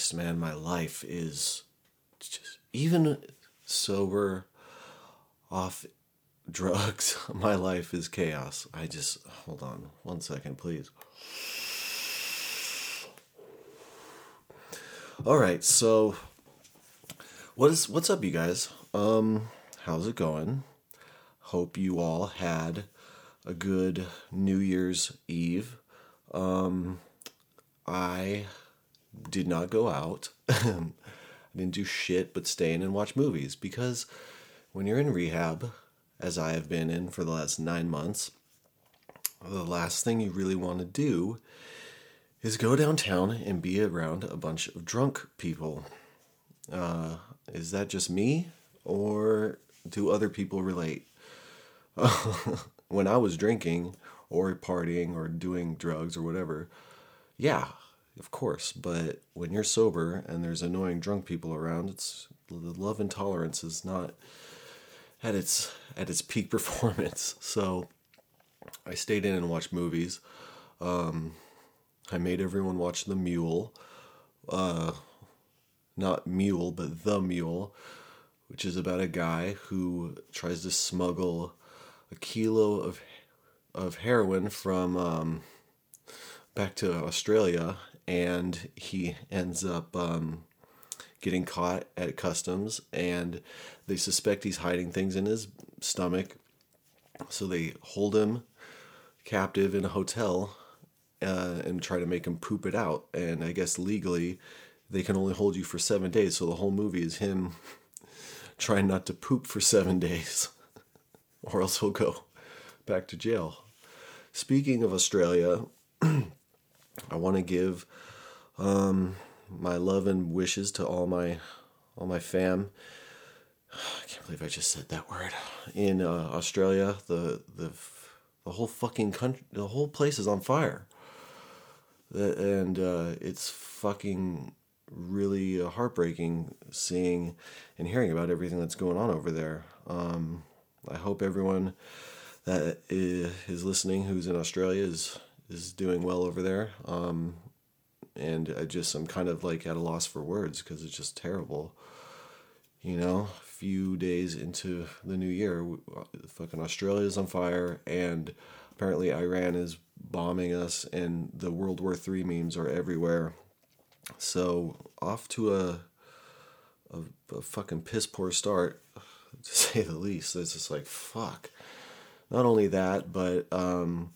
Christ, man. My life is just, even sober, off drugs, my life is chaos. I just, hold on one second, please. All right, so what is what's up you guys? Um how's it going? Hope you all had a good New Year's Eve. Um, I did not go out. I didn't do shit but stay in and watch movies because when you're in rehab, as I have been in for the last nine months, the last thing you really want to do is go downtown and be around a bunch of drunk people. Uh, is that just me or do other people relate? when I was drinking or partying or doing drugs or whatever, yeah, of course. But when you're sober and there's annoying drunk people around, it's the love and tolerance is not at its at its peak performance. So I stayed in and watched movies. Um, I made everyone watch The Mule. Uh, not Mule, but The Mule, which is about a guy who tries to smuggle a kilo of of heroin from um, back to Australia, and he ends up um, getting caught at customs, and they suspect he's hiding things in his stomach, so they hold him captive in a hotel uh, and try to make him poop it out. And I guess legally, they can only hold you for seven days. So the whole movie is him trying not to poop for seven days, or else he'll go back to jail. Speaking of Australia, I want to give um, my love and wishes to all my all my fam. I can't believe I just said that word. In uh, Australia, the the the whole fucking country, the whole place is on fire. And uh, it's fucking really uh, heartbreaking seeing and hearing about everything that's going on over there. Um, I hope everyone that is listening who's in Australia is is doing well over there. Um, and I just I'm kind of like at a loss for words because it's just terrible. You know, a few days into the new year, fucking Australia's on fire, and apparently Iran is bombing us, and the World War Three memes are everywhere. So off to a a, a fucking piss poor start, to say the least. It's just like fuck. Not only that, but um,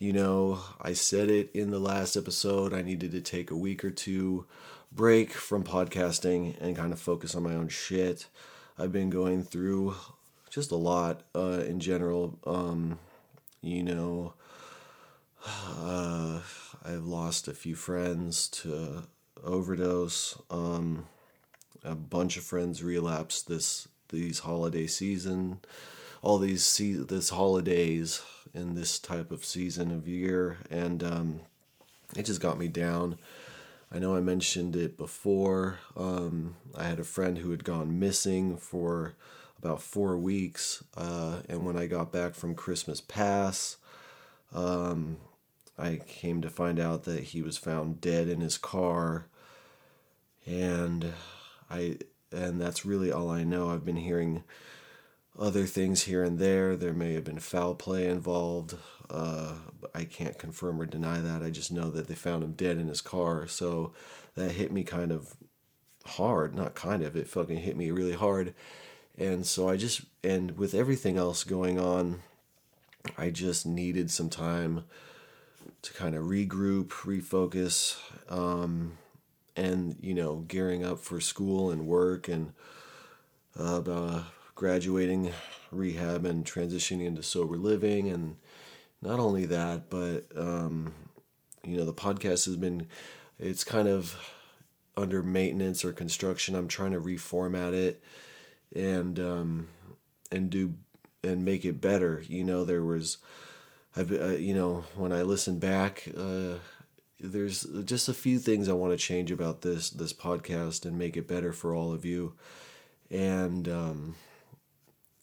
you know, I said it in the last episode. I needed to take a week or two break from podcasting and kind of focus on my own shit. I've been going through just a lot uh, in general. Um, you know, uh, I've lost a few friends to overdose. Um, a bunch of friends relapsed this these holiday season, all these se- this holidays in this type of season of year, and um, it just got me down. I know I mentioned it before. Um, I had a friend who had gone missing for about four weeks, uh, and when I got back from Christmas Pass, um, I came to find out that he was found dead in his car, and I and that's really all I know. I've been hearing other things here and there. There may have been foul play involved. Uh, I can't confirm or deny that. I just know that they found him dead in his car. So that hit me kind of hard. Not kind of, it fucking hit me really hard. And so I just, and with everything else going on, I just needed some time to kind of regroup, refocus, um, and, you know, gearing up for school and work and uh, uh, graduating rehab and transitioning into sober living. And not only that, but, um, you know, the podcast has been, it's kind of under maintenance or construction. I'm trying to reformat it and, um, and do, and make it better. You know, there was, I've, uh, you know, when I listen back, uh, there's just a few things I want to change about this this podcast and make it better for all of you, and um,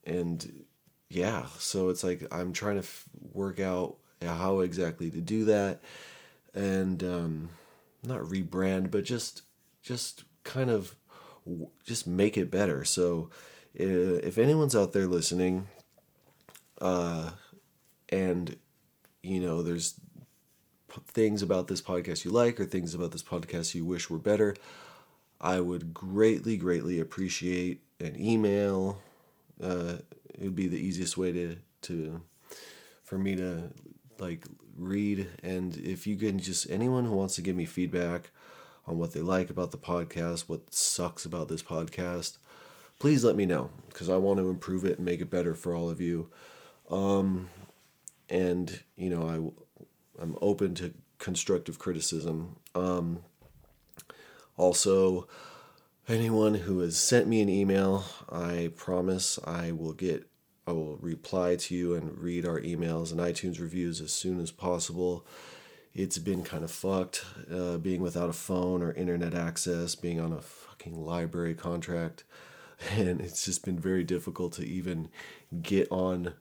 and yeah, so it's like I'm trying to f- work out how exactly to do that, and um, not rebrand, but just just kind of just make it better. So if anyone's out there listening, uh, and you know, there's things about this podcast you like or things about this podcast you wish were better, I would greatly, greatly appreciate an email. Uh, it would be the easiest way to to for me to like read. And if you can just anyone who wants to give me feedback on what they like about the podcast, what sucks about this podcast, please let me know because I want to improve it and make it better for all of you. Um, and you know I I'm open to constructive criticism. Um, also, anyone who has sent me an email, I promise I will get I will reply to you and read our emails and iTunes reviews as soon as possible. It's been kind of fucked uh, being without a phone or internet access, being on a fucking library contract, and it's just been very difficult to even get on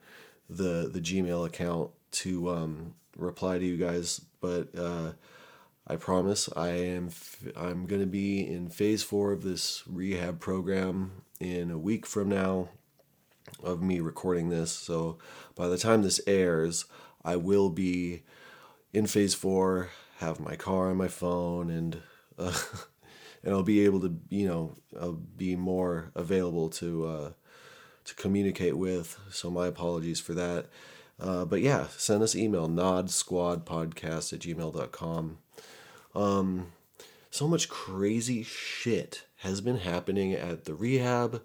the the Gmail account to um, reply to you guys, but uh, I promise I am I'm gonna be in phase four of this rehab program in a week from now of me recording this. So by the time this airs, I will be in phase four, have my car and my phone, and uh, and I'll be able to you know I'll be more available to uh, to communicate with. So my apologies for that. Uh, but yeah, send us email, nodsquadpodcast at gmail.com. Um, so much crazy shit has been happening at the rehab.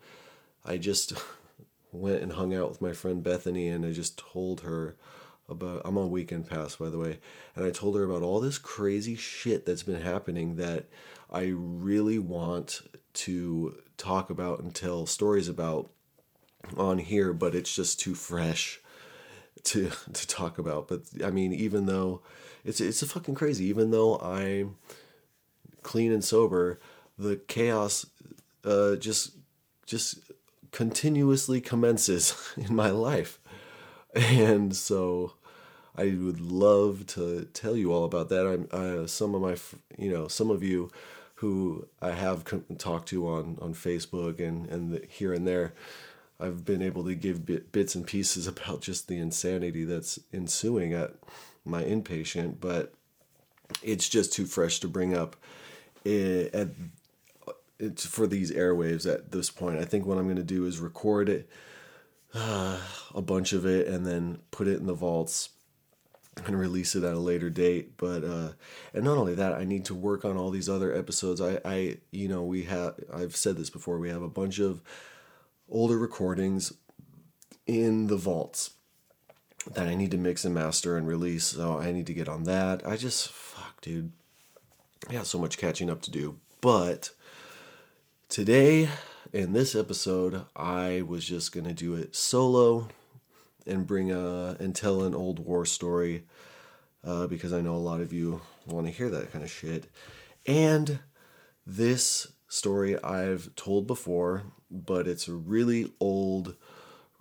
I just went and hung out with my friend Bethany and I just told her about I'm on weekend pass by the way and I told her about all this crazy shit that's been happening that I really want to talk about and tell stories about on here but it's just too fresh to to talk about. But I mean, even though it's it's a fucking crazy. Even though I'm clean and sober, the chaos uh, just just continuously commences in my life, and so I would love to tell you all about that. I'm uh, some of my you know some of you who I have talked to on on Facebook and and the, here and there I've been able to give bit, bits and pieces about just the insanity that's ensuing at my inpatient, but it's just too fresh to bring up it, at it's for these airwaves at this point. I think what I'm going to do is record it, uh, a bunch of it, and then put it in the vaults and release it at a later date. But uh, and not only that, I need to work on all these other episodes. I, I you know we have I've said this before. We have a bunch of older recordings in the vaults that I need to mix and master and release. So I need to get on that. I just, fuck, dude. I got so much catching up to do. But today, in this episode, I was just going to do it solo and bring a, and tell an old war story uh, because I know a lot of you want to hear that kind of shit. And this story I've told before but it's a really old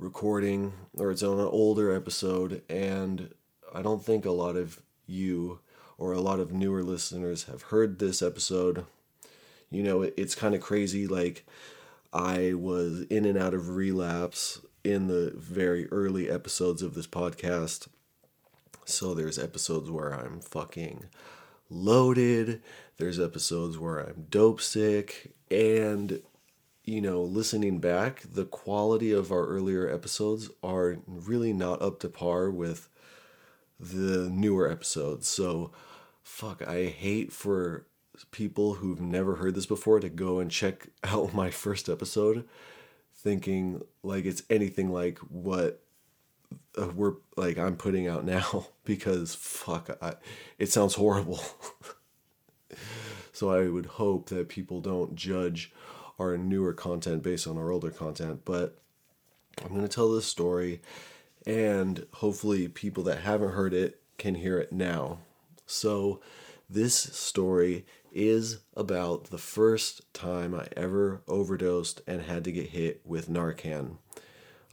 recording or it's on an older episode and I don't think a lot of you or a lot of newer listeners have heard this episode, you know, it, it's kind of crazy. Like, I was in and out of relapse in the very early episodes of this podcast. So there's episodes where I'm fucking loaded, there's episodes where I'm dope sick, and you know, listening back, the quality of our earlier episodes are really not up to par with the newer episodes. So, fuck, I hate for people who've never heard this before to go and check out my first episode thinking like it's anything like what uh, we're like I'm putting out now because fuck I, it sounds horrible. so I would hope that people don't judge our newer content based on our older content, but I'm going to tell this story and hopefully people that haven't heard it can hear it now. So this story is about the first time I ever overdosed and had to get hit with Narcan.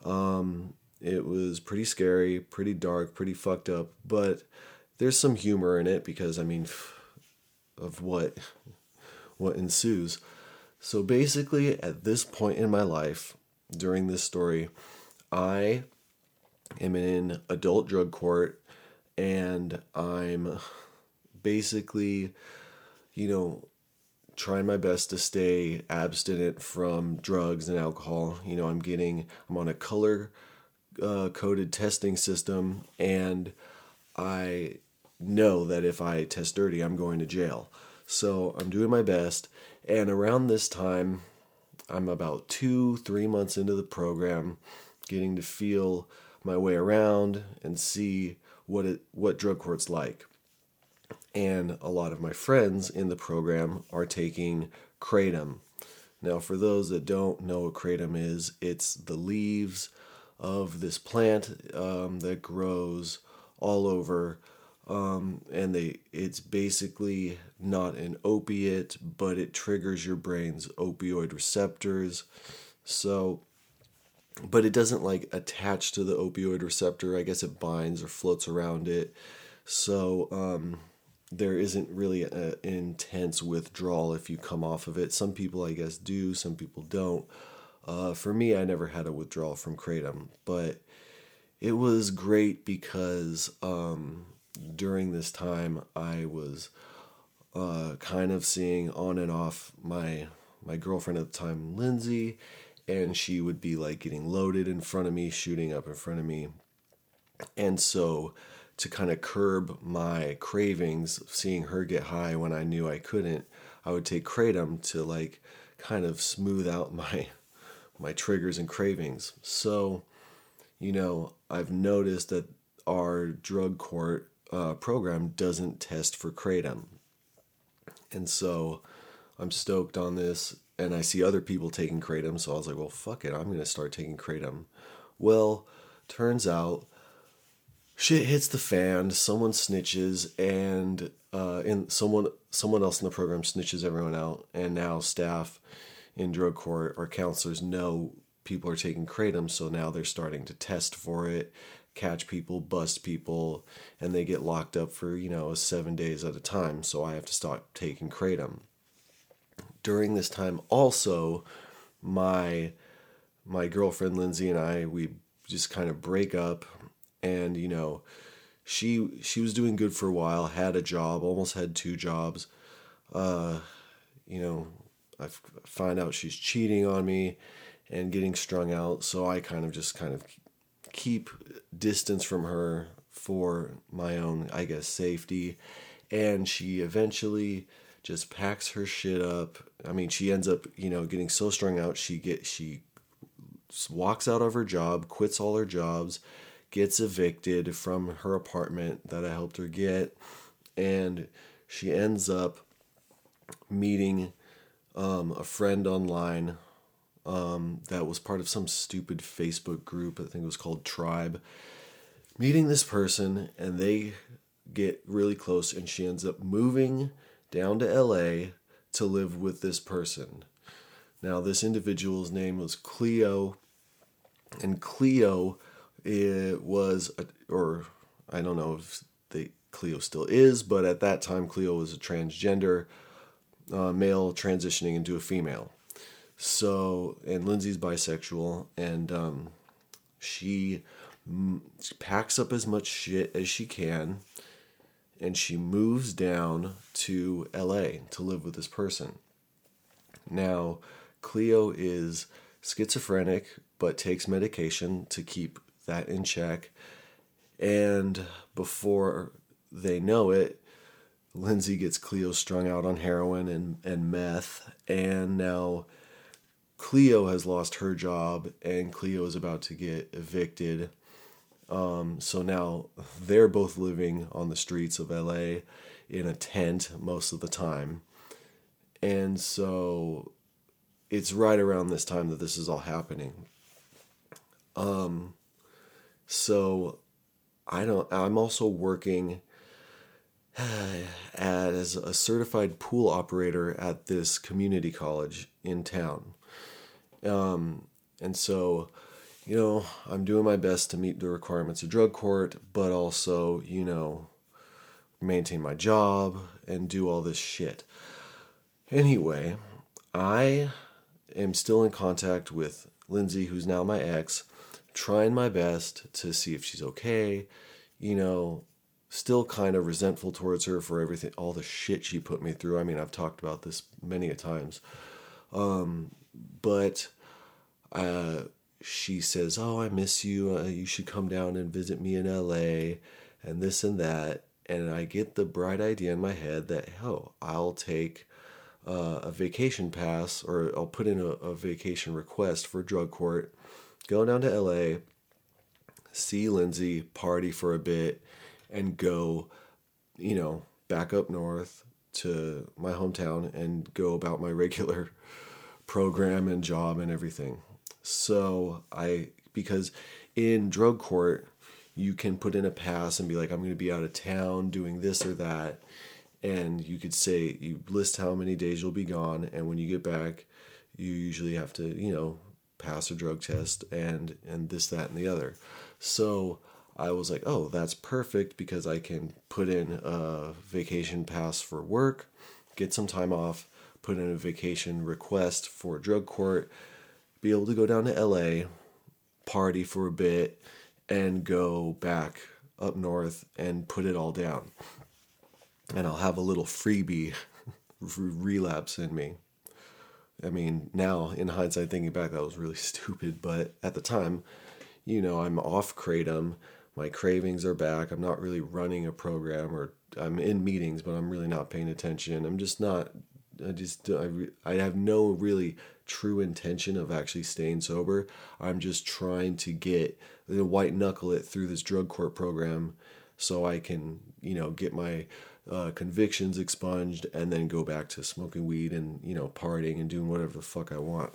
Um, it was pretty scary, pretty dark, pretty fucked up, but there's some humor in it because I mean, of what what ensues. So basically, at this point in my life, during this story, I am in adult drug court and I'm basically, you know, trying my best to stay abstinent from drugs and alcohol. You know, I'm getting, I'm on a color uh, coded testing system and I know that if I test dirty, I'm going to jail. So I'm doing my best and around this time, I'm about two, three months into the program, getting to feel my way around and see what it what drug court's like. And a lot of my friends in the program are taking kratom. Now, for those that don't know what kratom is, it's the leaves of this plant um, that grows all over um, and they it's basically not an opiate, but it triggers your brain's opioid receptors. So, but it doesn't like attach to the opioid receptor. I guess it binds or floats around it. So um, there isn't really an intense withdrawal if you come off of it. Some people, I guess, do. Some people don't. Uh, for me, I never had a withdrawal from kratom, but it was great because um, during this time, I was uh, kind of seeing on and off my my girlfriend at the time, Lindsay, and she would be like getting loaded in front of me, shooting up in front of me, and so to kind of curb my cravings, seeing her get high when I knew I couldn't, I would take kratom to like kind of smooth out my my triggers and cravings. So, you know, I've noticed that our drug court uh, program doesn't test for kratom. And so I'm stoked on this. And I see other people taking kratom. So I was like, well, fuck it. I'm going to start taking kratom. Well, turns out shit hits the fan. Someone snitches, and uh, and someone someone else in the program snitches everyone out. And now staff in drug court or counselors know people are taking kratom, so now they're starting to test for it catch people, bust people, and they get locked up for, you know, seven days at a time. So I have to stop taking Kratom. During this time, also, my my girlfriend Lindsay and I, we just kind of break up and you know she she was doing good for a while had a job almost had two jobs uh you know i find out she's cheating on me and getting strung out so i kind of just kind of keep distance from her for my own, I guess, safety. And she eventually just packs her shit up. I mean, she ends up, you know, getting so strung out. She get she walks out of her job, quits all her jobs, gets evicted from her apartment that I helped her get, and she ends up meeting um, a friend online um, that was part of some stupid Facebook group. I think it was called Tribe. Meeting this person, and they get really close, and she ends up moving down to LA to live with this person. Now, this individual's name was Cleo, and Cleo it was, a, or I don't know if they Cleo still is, but at that time, Cleo was a transgender uh, male transitioning into a female. So, and Lindsay's bisexual, and um, she packs up as much shit as she can, and she moves down to LA to live with this person. Now, Cleo is schizophrenic, but takes medication to keep that in check. And before they know it, Lindsay gets Cleo strung out on heroin and, and meth. And now Cleo has lost her job and Cleo is about to get evicted. Um, so now they're both living on the streets of LA in a tent most of the time. And so it's right around this time that this is all happening. Um, so I don't, I'm also working as a certified pool operator at this community college in town. Um, and so, you know, I'm doing my best to meet the requirements of drug court, but also, you know, maintain my job and do all this shit. Anyway, I am still in contact with Lindsay, who's now my ex, trying my best to see if she's okay, you know, still kind of resentful towards her for everything, all the shit she put me through. I mean, I've talked about this many a times. Um, but uh, she says, "Oh, I miss you. Uh, you should come down and visit me in LA, and this and that." And I get the bright idea in my head that, oh, I'll take uh, a vacation pass or I'll put in a, a vacation request for drug court, go down to LA, see Lindsay, party for a bit, and go, you know, back up north to my hometown and go about my regular program and job and everything. So I, because in drug court, you can put in a pass and be like, I'm going to be out of town doing this or that. And you could say, you list how many days you'll be gone. And when you get back, you usually have to, you know, pass a drug test and, and this, that, and the other. So I was like, oh, that's perfect because I can put in a vacation pass for work, get some time off, put in a vacation request for drug court, be able to go down to LA, party for a bit, and go back up north and put it all down. And I'll have a little freebie relapse in me. I mean, now in hindsight, thinking back, that was really stupid, but at the time, you know, I'm off Kratom my cravings are back. I'm not really running a program or I'm in meetings, but I'm really not paying attention. I'm just not. I just I, I have no really true intention of actually staying sober. I'm just trying to get the white knuckle it through this drug court program, so I can you know get my uh, convictions expunged and then go back to smoking weed and you know partying and doing whatever the fuck I want.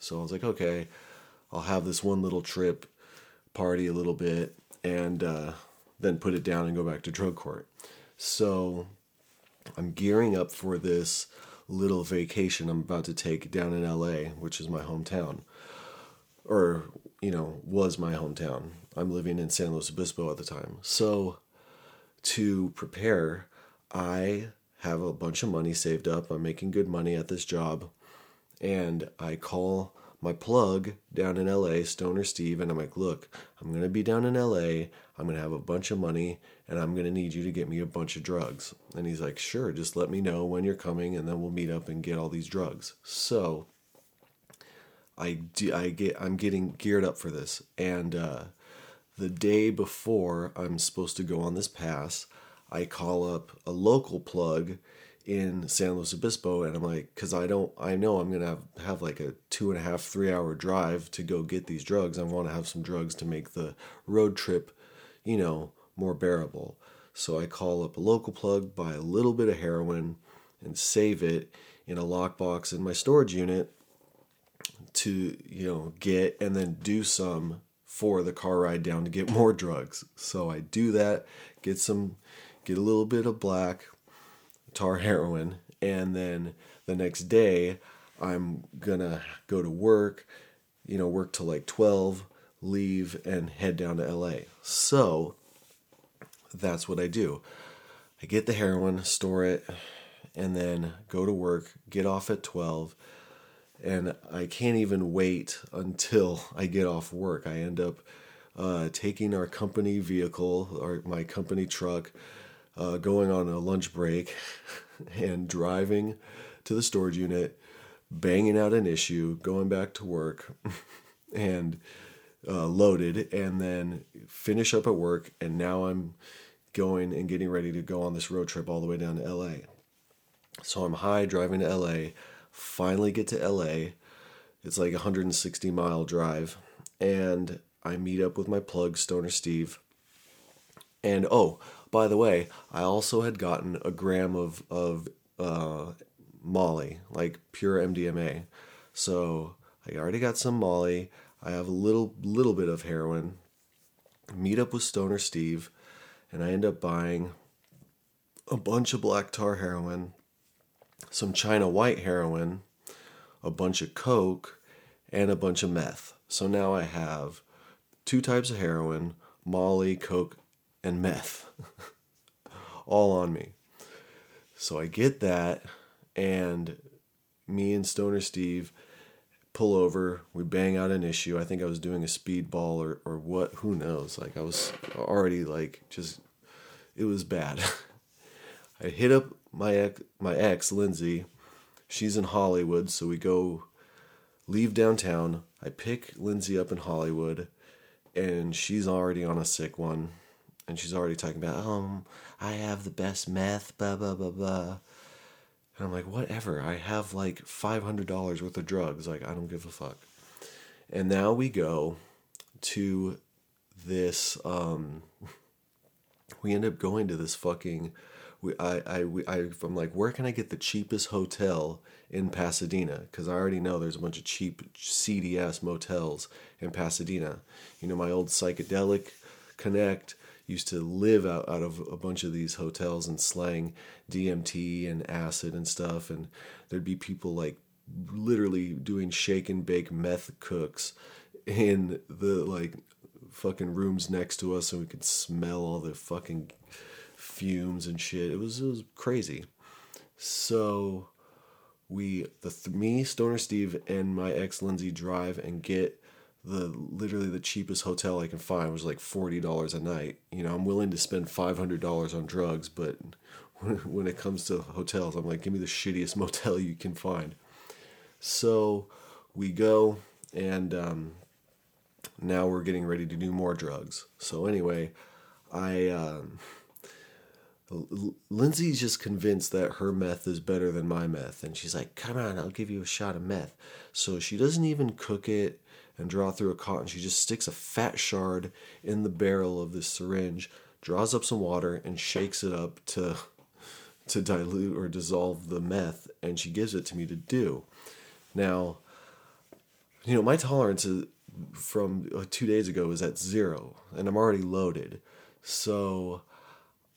So I was like, okay, I'll have this one little trip, party a little bit, and uh, then put it down and go back to drug court. So I'm gearing up for this little vacation I'm about to take down in LA, which is my hometown. Or, you know, was my hometown. I'm living in San Luis Obispo at the time. So to prepare, I have a bunch of money saved up. I'm making good money at this job. And I call my plug down in LA, Stoner Steve, and I'm like, look, I'm going to be down in LA. I'm going to have a bunch of money and I'm going to need you to get me a bunch of drugs. And he's like, sure, just let me know when you're coming and then we'll meet up and get all these drugs. So I, do, I get, I'm getting geared up for this. And uh, the day before I'm supposed to go on this pass, I call up a local plug in San Luis Obispo, and I'm like, because I don't, I know I'm gonna have, have like a two and a half, three hour drive to go get these drugs. I want to have some drugs to make the road trip, you know, more bearable. So I call up a local plug, buy a little bit of heroin, and save it in a lockbox in my storage unit to, you know, get and then do some for the car ride down to get more drugs. So I do that, get some, get a little bit of black, tar heroin and then the next day I'm gonna go to work, you know, work till like 12, leave and head down to LA. So that's what I do. I get the heroin, store it, and then go to work, get off at 12, and I can't even wait until I get off work. I end up uh, taking our company vehicle, or my company truck, uh, going on a lunch break, and driving to the storage unit, banging out an issue, going back to work, and uh, loaded, and then finish up at work. And now I'm going and getting ready to go on this road trip all the way down to LA. So I'm high driving to LA, finally get to LA. It's like a 160 mile drive. And I meet up with my plug, Stoner Steve. And oh, by the way, I also had gotten a gram of, of uh, Molly, like pure MDMA. So I already got some Molly. I have a little little bit of heroin. Meet up with Stoner Steve, and I end up buying a bunch of black tar heroin, some China white heroin, a bunch of coke, and a bunch of meth. So now I have two types of heroin, Molly, coke, and meth, all on me. So I get that, and me and Stoner Steve pull over, we bang out an issue. I think I was doing a speedball or, or what, who knows. Like I was already like just it was bad. I hit up my ex, my ex Lindsay. She's in Hollywood, so we go leave downtown. I pick Lindsay up in Hollywood and she's already on a sick one and she's already talking about um I have the best meth blah blah blah blah and I'm like, whatever. I have like $500 worth of drugs. Like, I don't give a fuck. And now we go to this. Um, we end up going to this fucking. We, I, I, we, I, I'm like, where can I get the cheapest hotel in Pasadena? Because I already know there's a bunch of cheap CDS motels in Pasadena. You know, my old psychedelic connect used to live out, out of a bunch of these hotels and slang DMT and acid and stuff. And there'd be people like literally doing shake and bake meth cooks in the like fucking rooms next to us, and we could smell all the fucking fumes and shit. It was it was crazy. So we the me Stoner Steve and my ex Lindsay drive and get the literally the cheapest hotel I can find was like forty dollars a night. You know, I'm willing to spend five hundred dollars on drugs, but when, it comes to hotels, I'm like, give me the shittiest motel you can find. So we go, and um, now we're getting ready to do more drugs. So anyway, I. Um, Lindsay's just convinced that her meth is better than my meth. And she's like, come on, I'll give you a shot of meth. So she doesn't even cook it and draw through a cotton. She just sticks a fat shard in the barrel of this syringe, draws up some water, and shakes it up to to dilute or dissolve the meth, and she gives it to me to do. Now, you know, my tolerance is, from uh, two days ago is at zero, and I'm already loaded. So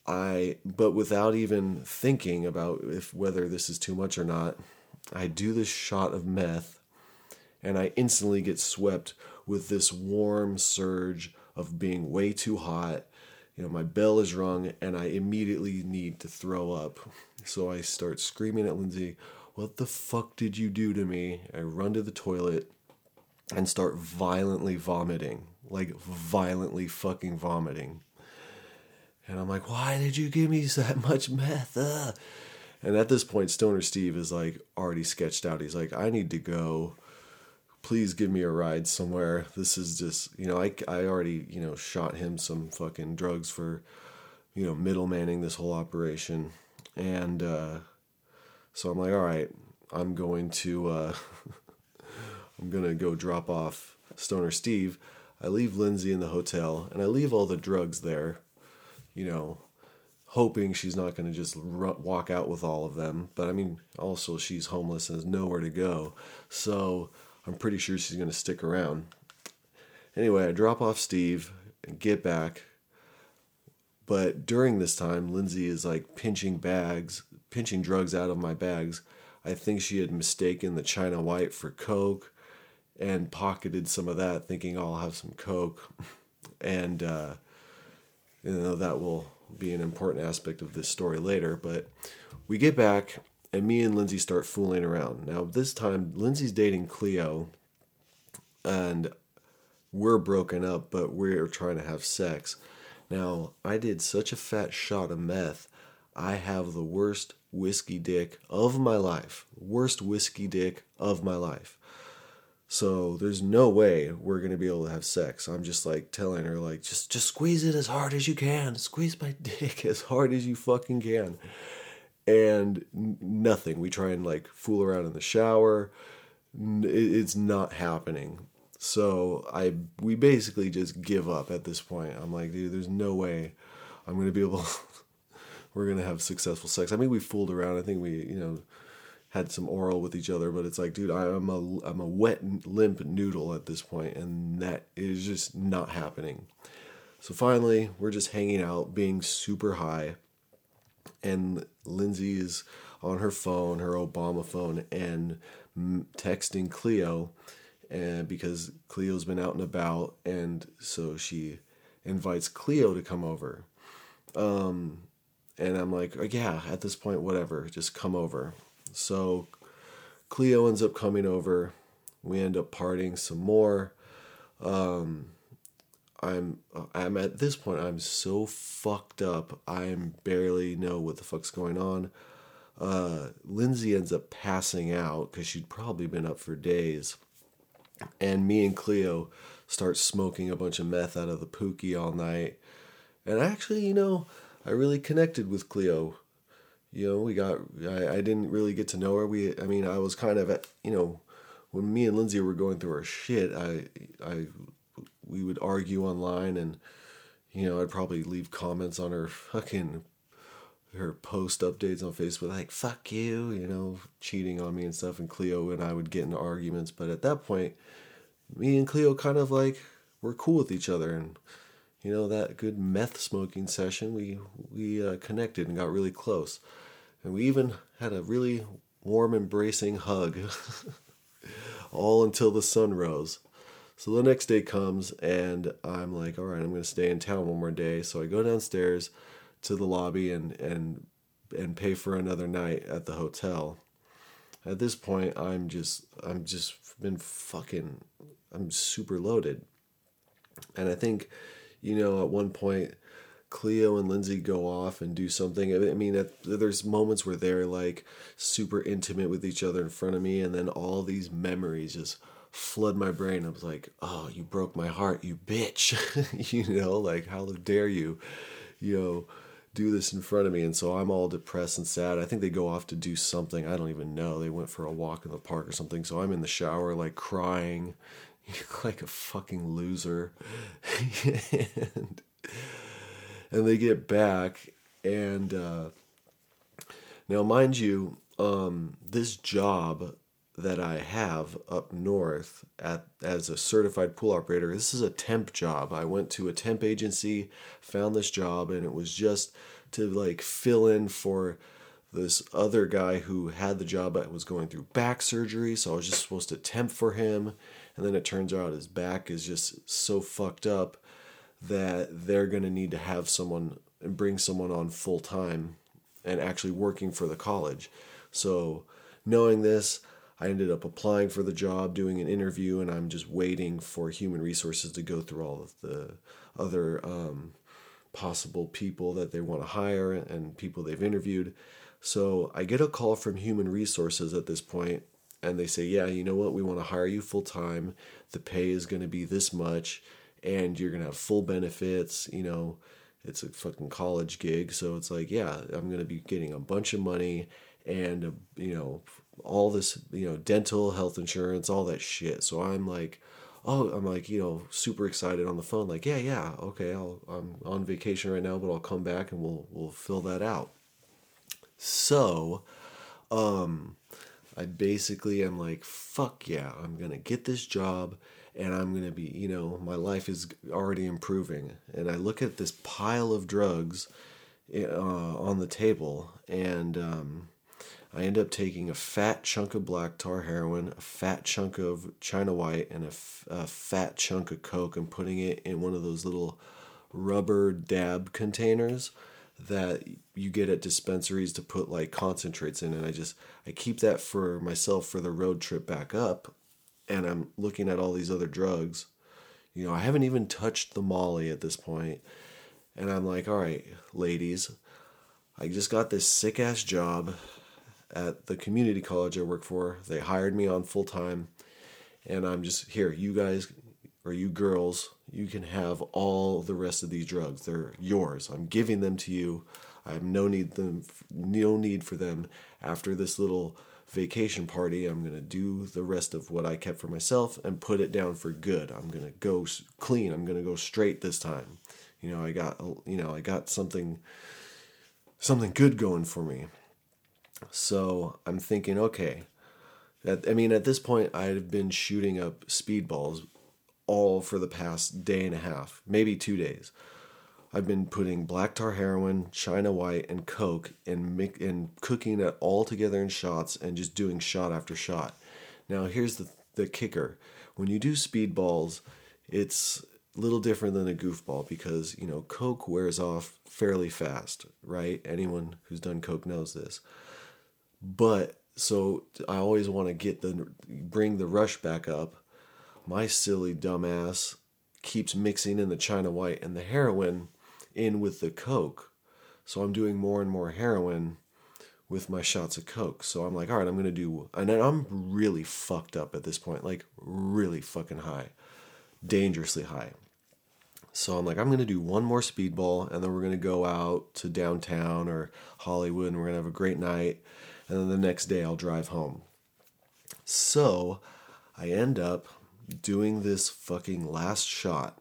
I, but without even thinking about if whether this is too much or not, I do this shot of meth and I instantly get swept with this warm surge of being way too hot. You know, my bell is rung and I immediately need to throw up. So I start screaming at Lindsay, What the fuck did you do to me? I run to the toilet and start violently vomiting. Like, violently fucking vomiting. And I'm like, Why did you give me that much meth? And at this point, Stoner Steve is like already sketched out. He's like, I need to go please give me a ride somewhere. This is just, you know, I, I already, you know, shot him some fucking drugs for, you know, middlemaning this whole operation. And uh, so I'm like, all right, I'm going to, uh, I'm going to go drop off Stoner Steve. I leave Lindsay in the hotel and I leave all the drugs there, you know, hoping she's not going to just walk out with all of them. But I mean, also she's homeless and has nowhere to go. So I'm pretty sure she's going to stick around. Anyway, I drop off Steve and get back. But during this time, Lindsay is like pinching bags, pinching drugs out of my bags. I think she had mistaken the China White for Coke and pocketed some of that, thinking oh, I'll have some Coke. and, uh, you know, that will be an important aspect of this story later. But we get back, and me and Lindsay start fooling around. Now, this time, Lindsay's dating Cleo, and we're broken up, but we're trying to have sex. Now, I did such a fat shot of meth. I have the worst whiskey dick of my life. Worst whiskey dick of my life. So there's no way we're gonna be able to have sex. I'm just like telling her like just just squeeze it as hard as you can. Squeeze my dick as hard as you fucking can. And nothing. We try and like fool around in the shower. It's not happening. So I we basically just give up at this point. I'm like, dude, there's no way I'm gonna be able we're gonna have successful sex. I mean we fooled around. I think we, you know, had some oral with each other, but it's like, dude, I'm a I'm a wet limp noodle at this point, and that is just not happening. So finally, we're just hanging out, being super high, and Lindsay is on her phone, her Obama phone, and texting Cleo, and because Cleo's been out and about, and so she invites Cleo to come over. Um, and I'm like, oh, yeah, at this point, whatever, just come over. So Cleo ends up coming over. We end up partying some more. Um, I'm I'm at this point I'm so fucked up. I barely know what the fuck's going on. Uh, Lindsay ends up passing out because she'd probably been up for days, and me and Cleo start smoking a bunch of meth out of the pookie all night. And actually, you know, I really connected with Cleo you know we got I, I didn't really get to know her we i mean i was kind of at you know when me and lindsay were going through our shit i i we would argue online and you know i'd probably leave comments on her fucking her post updates on facebook like fuck you you know cheating on me and stuff and cleo and i would get into arguments. But at that point me and cleo kind of like were cool with each other. And you know that good meth smoking session we we uh, connected and got really close. And we even had a really warm embracing hug all until the sun rose so the next day comes and i'm like all right i'm going to stay in town one more day. So i go downstairs to the lobby and and and pay for another night at the hotel. At this point i'm just i'm just been fucking i'm super loaded. And i think you know at one point Cleo and Lindsay go off and do something. I mean, there's moments where they're like super intimate with each other in front of me, and then all these memories just flood my brain. I was like, "Oh, you broke my heart, you bitch!" you know, like how dare you, you know, do this in front of me? And so I'm all depressed and sad. I think they go off to do something. I don't even know. They went for a walk in the park or something. So I'm in the shower, like crying, like a fucking loser, and and they get back and uh, now mind you um, this job that i have up north at as a certified pool operator this is a temp job i went to a temp agency found this job and it was just to like fill in for this other guy who had the job but was going through back surgery so i was just supposed to temp for him and then it turns out his back is just so fucked up that they're going to need to have someone and bring someone on full time and actually working for the college. So, knowing this, I ended up applying for the job, doing an interview, and I'm just waiting for human resources to go through all of the other um, possible people that they want to hire and people they've interviewed. So, I get a call from human resources at this point, and they say, Yeah, you know what? We want to hire you full time. The pay is going to be this much and you're gonna have full benefits. You know, it's a fucking college gig, so it's like, yeah, I'm gonna be getting a bunch of money and you know all this, you know, dental, health insurance, all that shit. So I'm like, oh, I'm like, you know, super excited on the phone, like, yeah, yeah, okay, I'll, I'm on vacation right now, but I'll come back and we'll we'll fill that out. So, um, I basically am like, fuck yeah, I'm gonna get this job and I'm to be, you know, my life is already improving. And I look at this pile of drugs uh, on the table, and um, I end up taking a fat chunk of black tar heroin, a fat chunk of China White, and a, f- a fat chunk of Coke, and putting it in one of those little rubber dab containers. that you get at dispensaries to put like concentrates in and I just I keep that for myself for the road trip back up and I'm looking at all these other drugs. You know, I haven't even touched the molly at this point. And I'm like, "All right, ladies, I just got this sick ass job at the community college I work for. They hired me on full time and I'm just here, you guys or you girls, you can have all the rest of these drugs. They're yours. I'm giving them to you. I have no need them no need for them after this little vacation party. I'm to do the rest of what I kept for myself and put it down for good. I'm to go clean. I'm to go straight this time. You know, I got you know, I got something something good going for me. So, I'm thinking, okay, at, I mean, at this point, I've been shooting up speedballs all for the past day and a half, maybe two days. I've been putting black tar heroin, China white, and coke, and make, and cooking it all together in shots, and just doing shot after shot. Now, here's the the kicker: when you do speedballs, it's a little different than a goofball because you know coke wears off fairly fast, right? Anyone who's done coke knows this. But so I always want to get the bring the rush back up. My silly dumbass keeps mixing in the China White and the heroin in with the Coke. So I'm doing more and more heroin with my shots of Coke. So I'm like, all right, I'm gonna do, and I'm really fucked up at this point, like really fucking high, dangerously high. So I'm like, I'm gonna do one more speedball, and then we're gonna go out to downtown or Hollywood, and we're gonna have a great night and then the next day I'll drive home. So I end up doing this fucking last shot,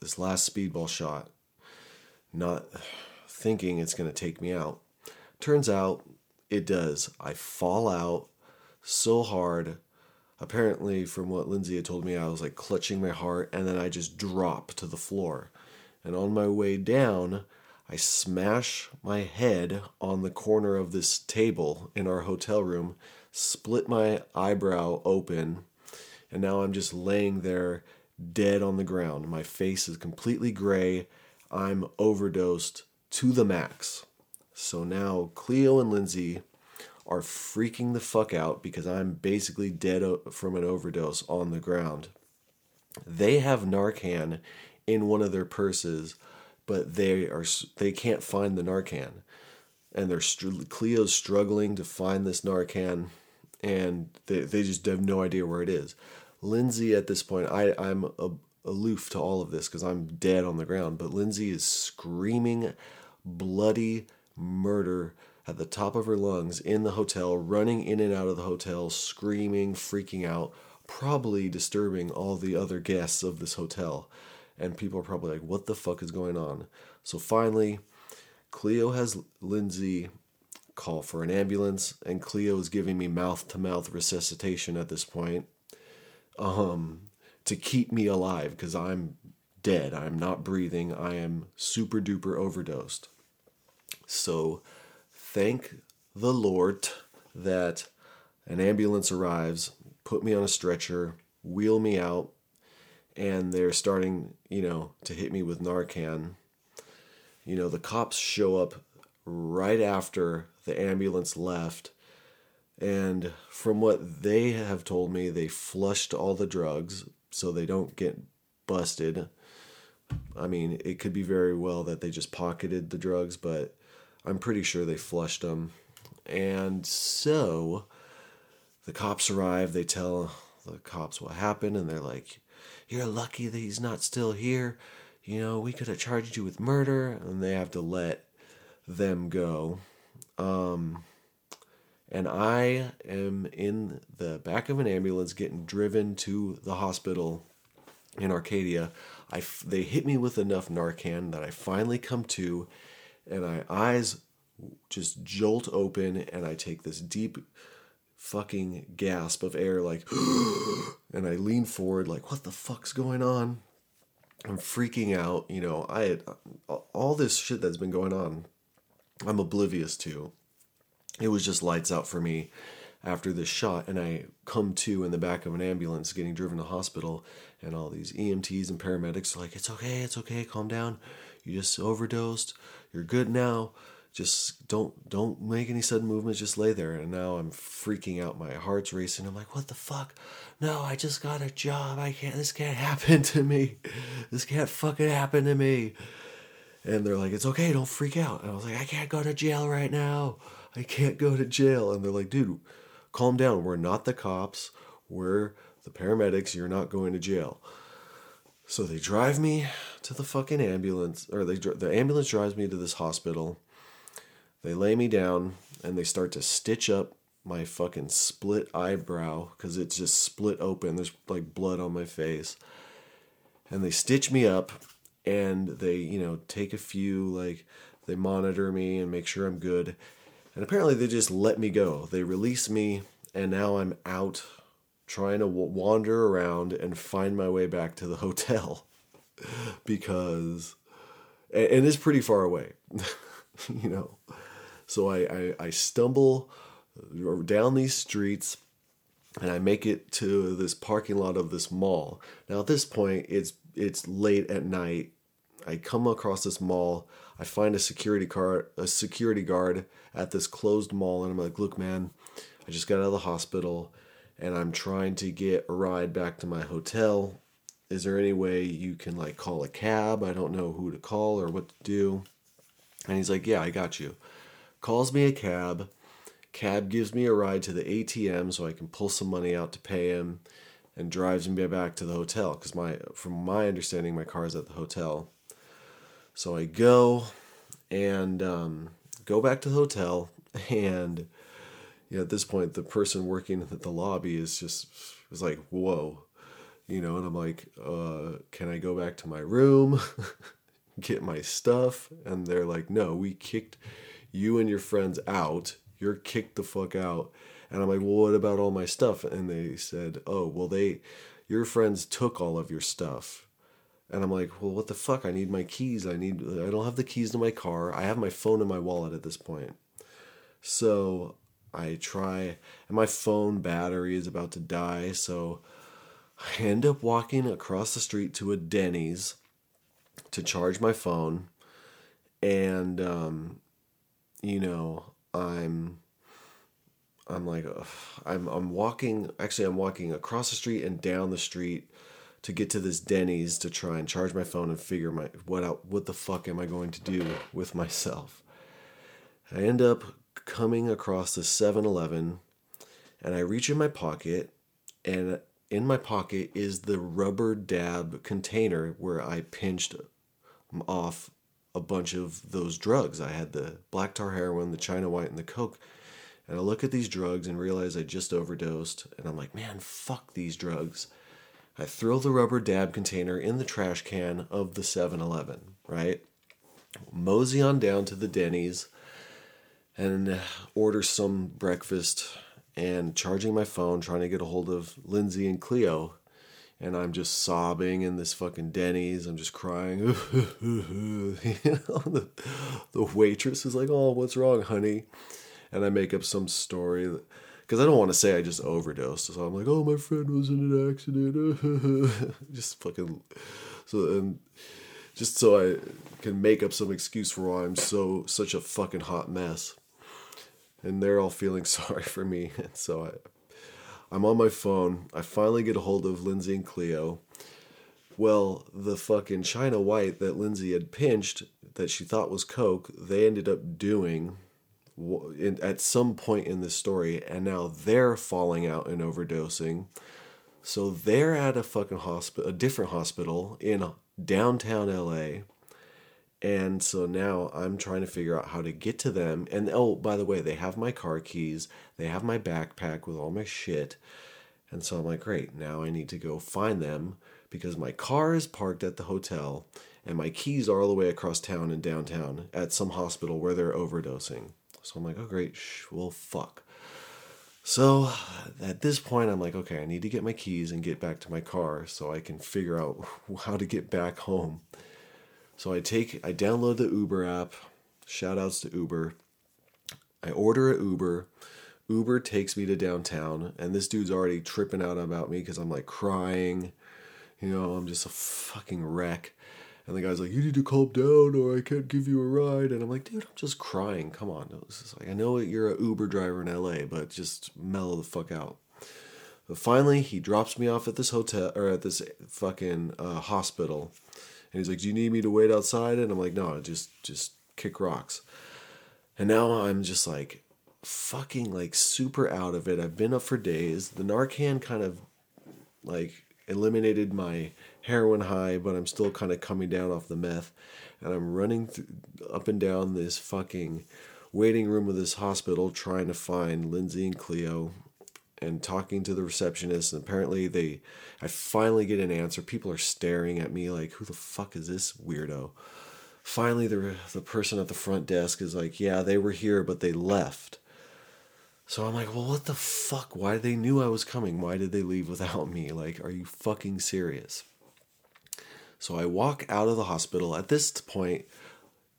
this last speedball shot, not thinking it's going to take me out. Turns out it does. I fall out so hard. Apparently, from what Lindsay had told me, I was like clutching my heart and then I just drop to the floor. And on my way down, I smash my head on the corner of this table in our hotel room, split my eyebrow open, and now I'm just laying there dead on the ground. My face is completely gray. I'm overdosed to the max. So now Cleo and Lindsay are freaking the fuck out because I'm basically dead from an overdose on the ground. They have Narcan in one of their purses but they are they can't find the Narcan, and they're Cleo's struggling to find this Narcan, and they they just have no idea where it is. Lindsay at this point, I I'm a, aloof to all of this because I'm dead on the ground, but Lindsay is screaming bloody murder at the top of her lungs in the hotel, running in and out of the hotel, screaming, freaking out, probably disturbing all the other guests of this hotel and people are probably like, what the fuck is going on? So finally, Cleo has Lindsay call for an ambulance, and Cleo is giving me mouth to mouth resuscitation at this point um, to keep me alive because I'm dead. I'm not breathing. I am super duper overdosed. So thank the Lord that an ambulance arrives, put me on a stretcher, wheel me out, and they're starting, you know, to hit me with Narcan. You know, the cops show up right after the ambulance left. And from what they have told me, they flushed all the drugs so they don't get busted. I mean, it could be very well that they just pocketed the drugs, but I'm pretty sure they flushed them. And so the cops arrive, they tell the cops what happened, and they're like, you're lucky that he's not still here. You know, we could have charged you with murder. And they have to let them go. Um, and I am in the back of an ambulance getting driven to the hospital in Arcadia. I, they hit me with enough Narcan that I finally come to, and my eyes just jolt open, and I take this deep fucking gasp of air, like, and I lean forward, like, what the fuck's going on? I'm freaking out. You know, I had all this shit that's been going on, I'm oblivious to. It was just lights out for me after this shot, and I come to in the back of an ambulance getting driven to hospital, and all these EMTs and paramedics are like, It's okay, it's okay, calm down. You just overdosed. you're good now. Just don't don't make any sudden movements. Just lay there." And now I'm freaking out. My heart's racing. I'm like, "What the fuck? No, I just got a job. I can't. This can't happen to me. This can't fucking happen to me." And they're like, "It's okay. Don't freak out." And I was like, "I can't go to jail right now. I can't go to jail." And they're like, "Dude, calm down. We're not the cops. We're the paramedics. You're not going to jail." So they drive me to the fucking ambulance, or they the ambulance drives me to this hospital. They lay me down and they start to stitch up my fucking split eyebrow because it's just split open. There's like blood on my face, and they stitch me up, and they you know take a few like they monitor me and make sure I'm good, and apparently they just let me go. They release me, and now I'm out trying to w- wander around and find my way back to the hotel because and, it's pretty far away you know so I, I i stumble down these streets and i make it to this parking lot of this mall now at this point it's it's late at night i come across this mall i find a security car a security guard at this closed mall and i'm like look man i just got out of the hospital and I'm trying to get a ride back to my hotel. Is there any way you can like call a cab? I don't know who to call or what to do. And he's like, Yeah, I got you. Calls me a cab. Cab gives me a ride to the ATM so I can pull some money out to pay him and drives me back to the hotel because my from my understanding my car is at the hotel. So I go and um, go back to the hotel and you know, at this point, the person working at the lobby is just is like, whoa, you know, and I'm like, uh, can I go back to my room, get my stuff? And they're like, no, we kicked you and your friends out. You're kicked the fuck out. And I'm like, well, what about all my stuff? And they said, oh, well, they, your friends took all of your stuff. And I'm like, well, what the fuck? I need my keys. I need, I don't have the keys to my car. I have my phone in my wallet at this point. So I try, and my phone battery is about to die, so I end up walking across the street to a Denny's to charge my phone, and um, you know, I'm I'm like ugh, I'm I'm walking actually I'm walking across the street and down the street to get to this Denny's to try and charge my phone and figure my what out what the fuck am I going to do with myself. I end up coming across the 7-Eleven and I reach in my pocket and in my pocket is the rubber dab container where I pinched off a bunch of those drugs. I had the black tar heroin, the China white, and the coke. And I look at these drugs and realize I just overdosed. And I'm like, man, fuck these drugs. I throw the rubber dab container in the trash can of the 7 Eleven, right? Mosey on down to the Denny's and order some breakfast and charging my phone trying to get a hold of Lindsay and Cleo and I'm just sobbing in this fucking Denny's. I'm just crying. you know, the, the waitress is like, "Oh, what's wrong, honey?" And I make up some story because I don't want to say I just overdosed. So I'm like, "Oh, my friend was in an accident." just fucking so and just so I can make up some excuse for why I'm so such a fucking hot mess and they're all feeling sorry for me. And so I, I'm on my phone. I finally get a hold of Lindsay and Cleo. Well, the fucking China White that Lindsay had pinched that she thought was Coke, they ended up doing at some point in this story, and now they're falling out and overdosing. So they're at a fucking hospital, a different hospital in downtown LA and so now I'm trying to figure out how to get to them. And oh, by the way, they have my car keys, they have my backpack with all my shit. And so I'm like, great, now I need to go find them because my car is parked at the hotel and my keys are all the way across town in downtown at some hospital where they're overdosing. So I'm like, oh, great, shh, well, fuck. So at this point, I'm like, okay, I need to get my keys and get back to my car so I can figure out how to get back home. So I take, I download the Uber app. Shout outs to Uber. I order an Uber. Uber takes me to downtown, and this dude's already tripping out about me because I'm like crying. You know, I'm just a fucking wreck. And the guy's like, "You need to calm down, or I can't give you a ride." And I'm like, "Dude, I'm just crying. Come on." Like I know you're a Uber driver in LA, but just mellow the fuck out. But finally, he drops me off at this hotel or at this fucking uh, hospital, and he's like, "Do you need me to wait outside?" And I'm like, "No, just just kick rocks." And now I'm just like fucking like super out of it. I've been up for days. The Narcan kind of like eliminated my heroin high, but I'm still kind of coming down off the meth. And I'm running th- up and down this fucking waiting room of this hospital trying to find Lindsay and Cleo and talking to the receptionist. And apparently, they, I finally get an answer. People are staring at me like, who the fuck is this weirdo? Finally, the, the person at the front desk is like, yeah, they were here, but they left. So I'm like, well, what the fuck? Why did they knew I was coming? Why did they leave without me? Like, are you fucking serious? So I walk out of the hospital. At this point,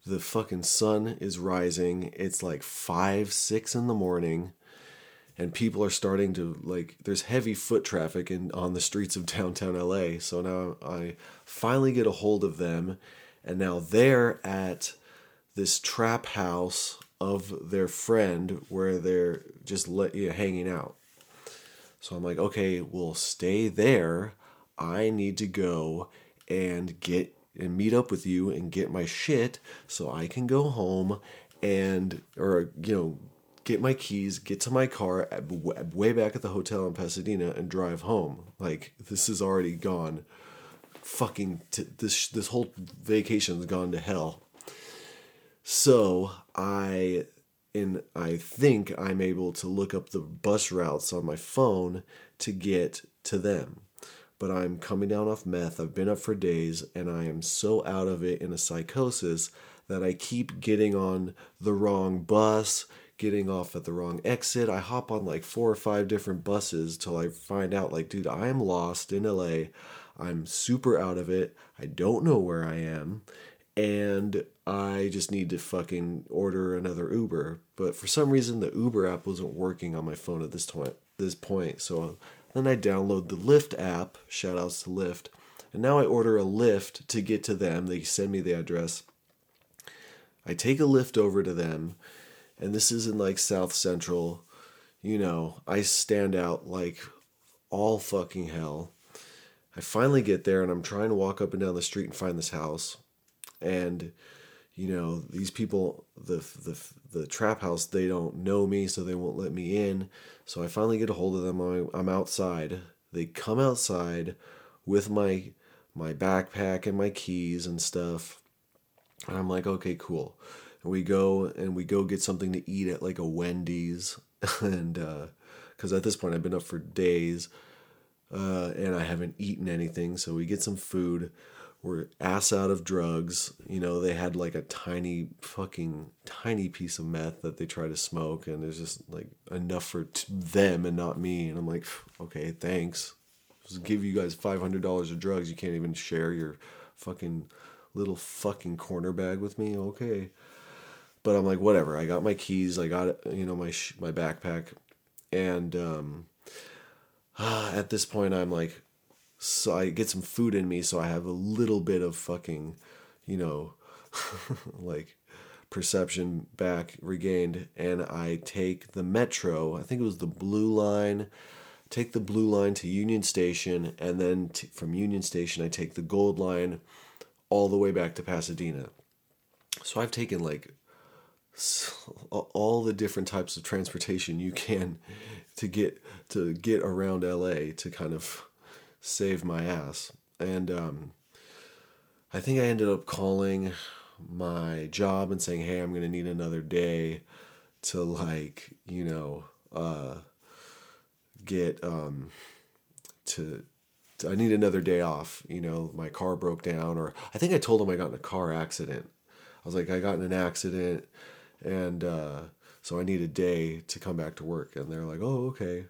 the fucking sun is rising. It's like five, six in the morning, and people are starting to like. There's heavy foot traffic in on the streets of downtown LA. So now I finally get a hold of them, and now they're at this trap house of their friend where they're just let you know, hanging out. So I'm like, okay, we'll stay there. I need to go and get and meet up with you and get my shit so I can go home and or you know get my keys, get to my car uh, at, way back at the hotel in Pasadena and drive home. Like this is already gone. Fucking t- this this whole vacation's gone to hell. So I and I think I'm able to look up the bus routes on my phone to get to them. But I'm coming down off meth. I've been up for days and I am so out of it in a psychosis that I keep getting on the wrong bus, getting off at the wrong exit. I hop on like four or five different buses till I find out, like, dude, I am lost in LA. I'm super out of it. I don't know where I am and I just need to fucking order another Uber. But for some reason, the Uber app wasn't working on my phone at this point. This point, so then I download the Lyft app. Shout outs to Lyft, and now I order a Lyft to get to them. They send me the address. I take a Lyft over to them, and this is in like South Central. You know, I stand out like all fucking hell. I finally get there, and I'm trying to walk up and down the street and find this house. And you know these people the the the trap house they don't know me so they won't let me in. So i finally get a hold of them. I'm outside. They come outside with my my backpack and my keys and stuff. And i'm like okay cool we go and we go get something to eat at like a wendy's and uh because at this point i've been up for days uh and i haven't eaten anything so we get some food We're ass out of drugs. You know, they had like a tiny fucking tiny piece of meth that they try to smoke, and there's just like enough for t- them and not me. And I'm like, okay, thanks. Just give you guys five hundred dollars of drugs. You can't even share your fucking little fucking corner bag with me. Okay, but I'm like, whatever. I got my keys. I got you know my sh- my backpack, and um, at this point, I'm like, so I get some food in me so I have a little bit of fucking, you know, like perception back regained and I take the metro, I think it was the blue line, take the blue line to Union Station and then t- from Union Station I take the gold line all the way back to Pasadena. So I've taken like all the different types of transportation you can to get to get around LA to kind of save my ass. And um, I think I ended up calling my job and saying, "Hey, I'm gonna need another day to like, you know, uh, get um, to, to. I need another day off. You know, my car broke down, or I think I told them I got in a car accident. I was like, I got in an accident, and uh, so I need a day to come back to work. And they're like, Oh, okay.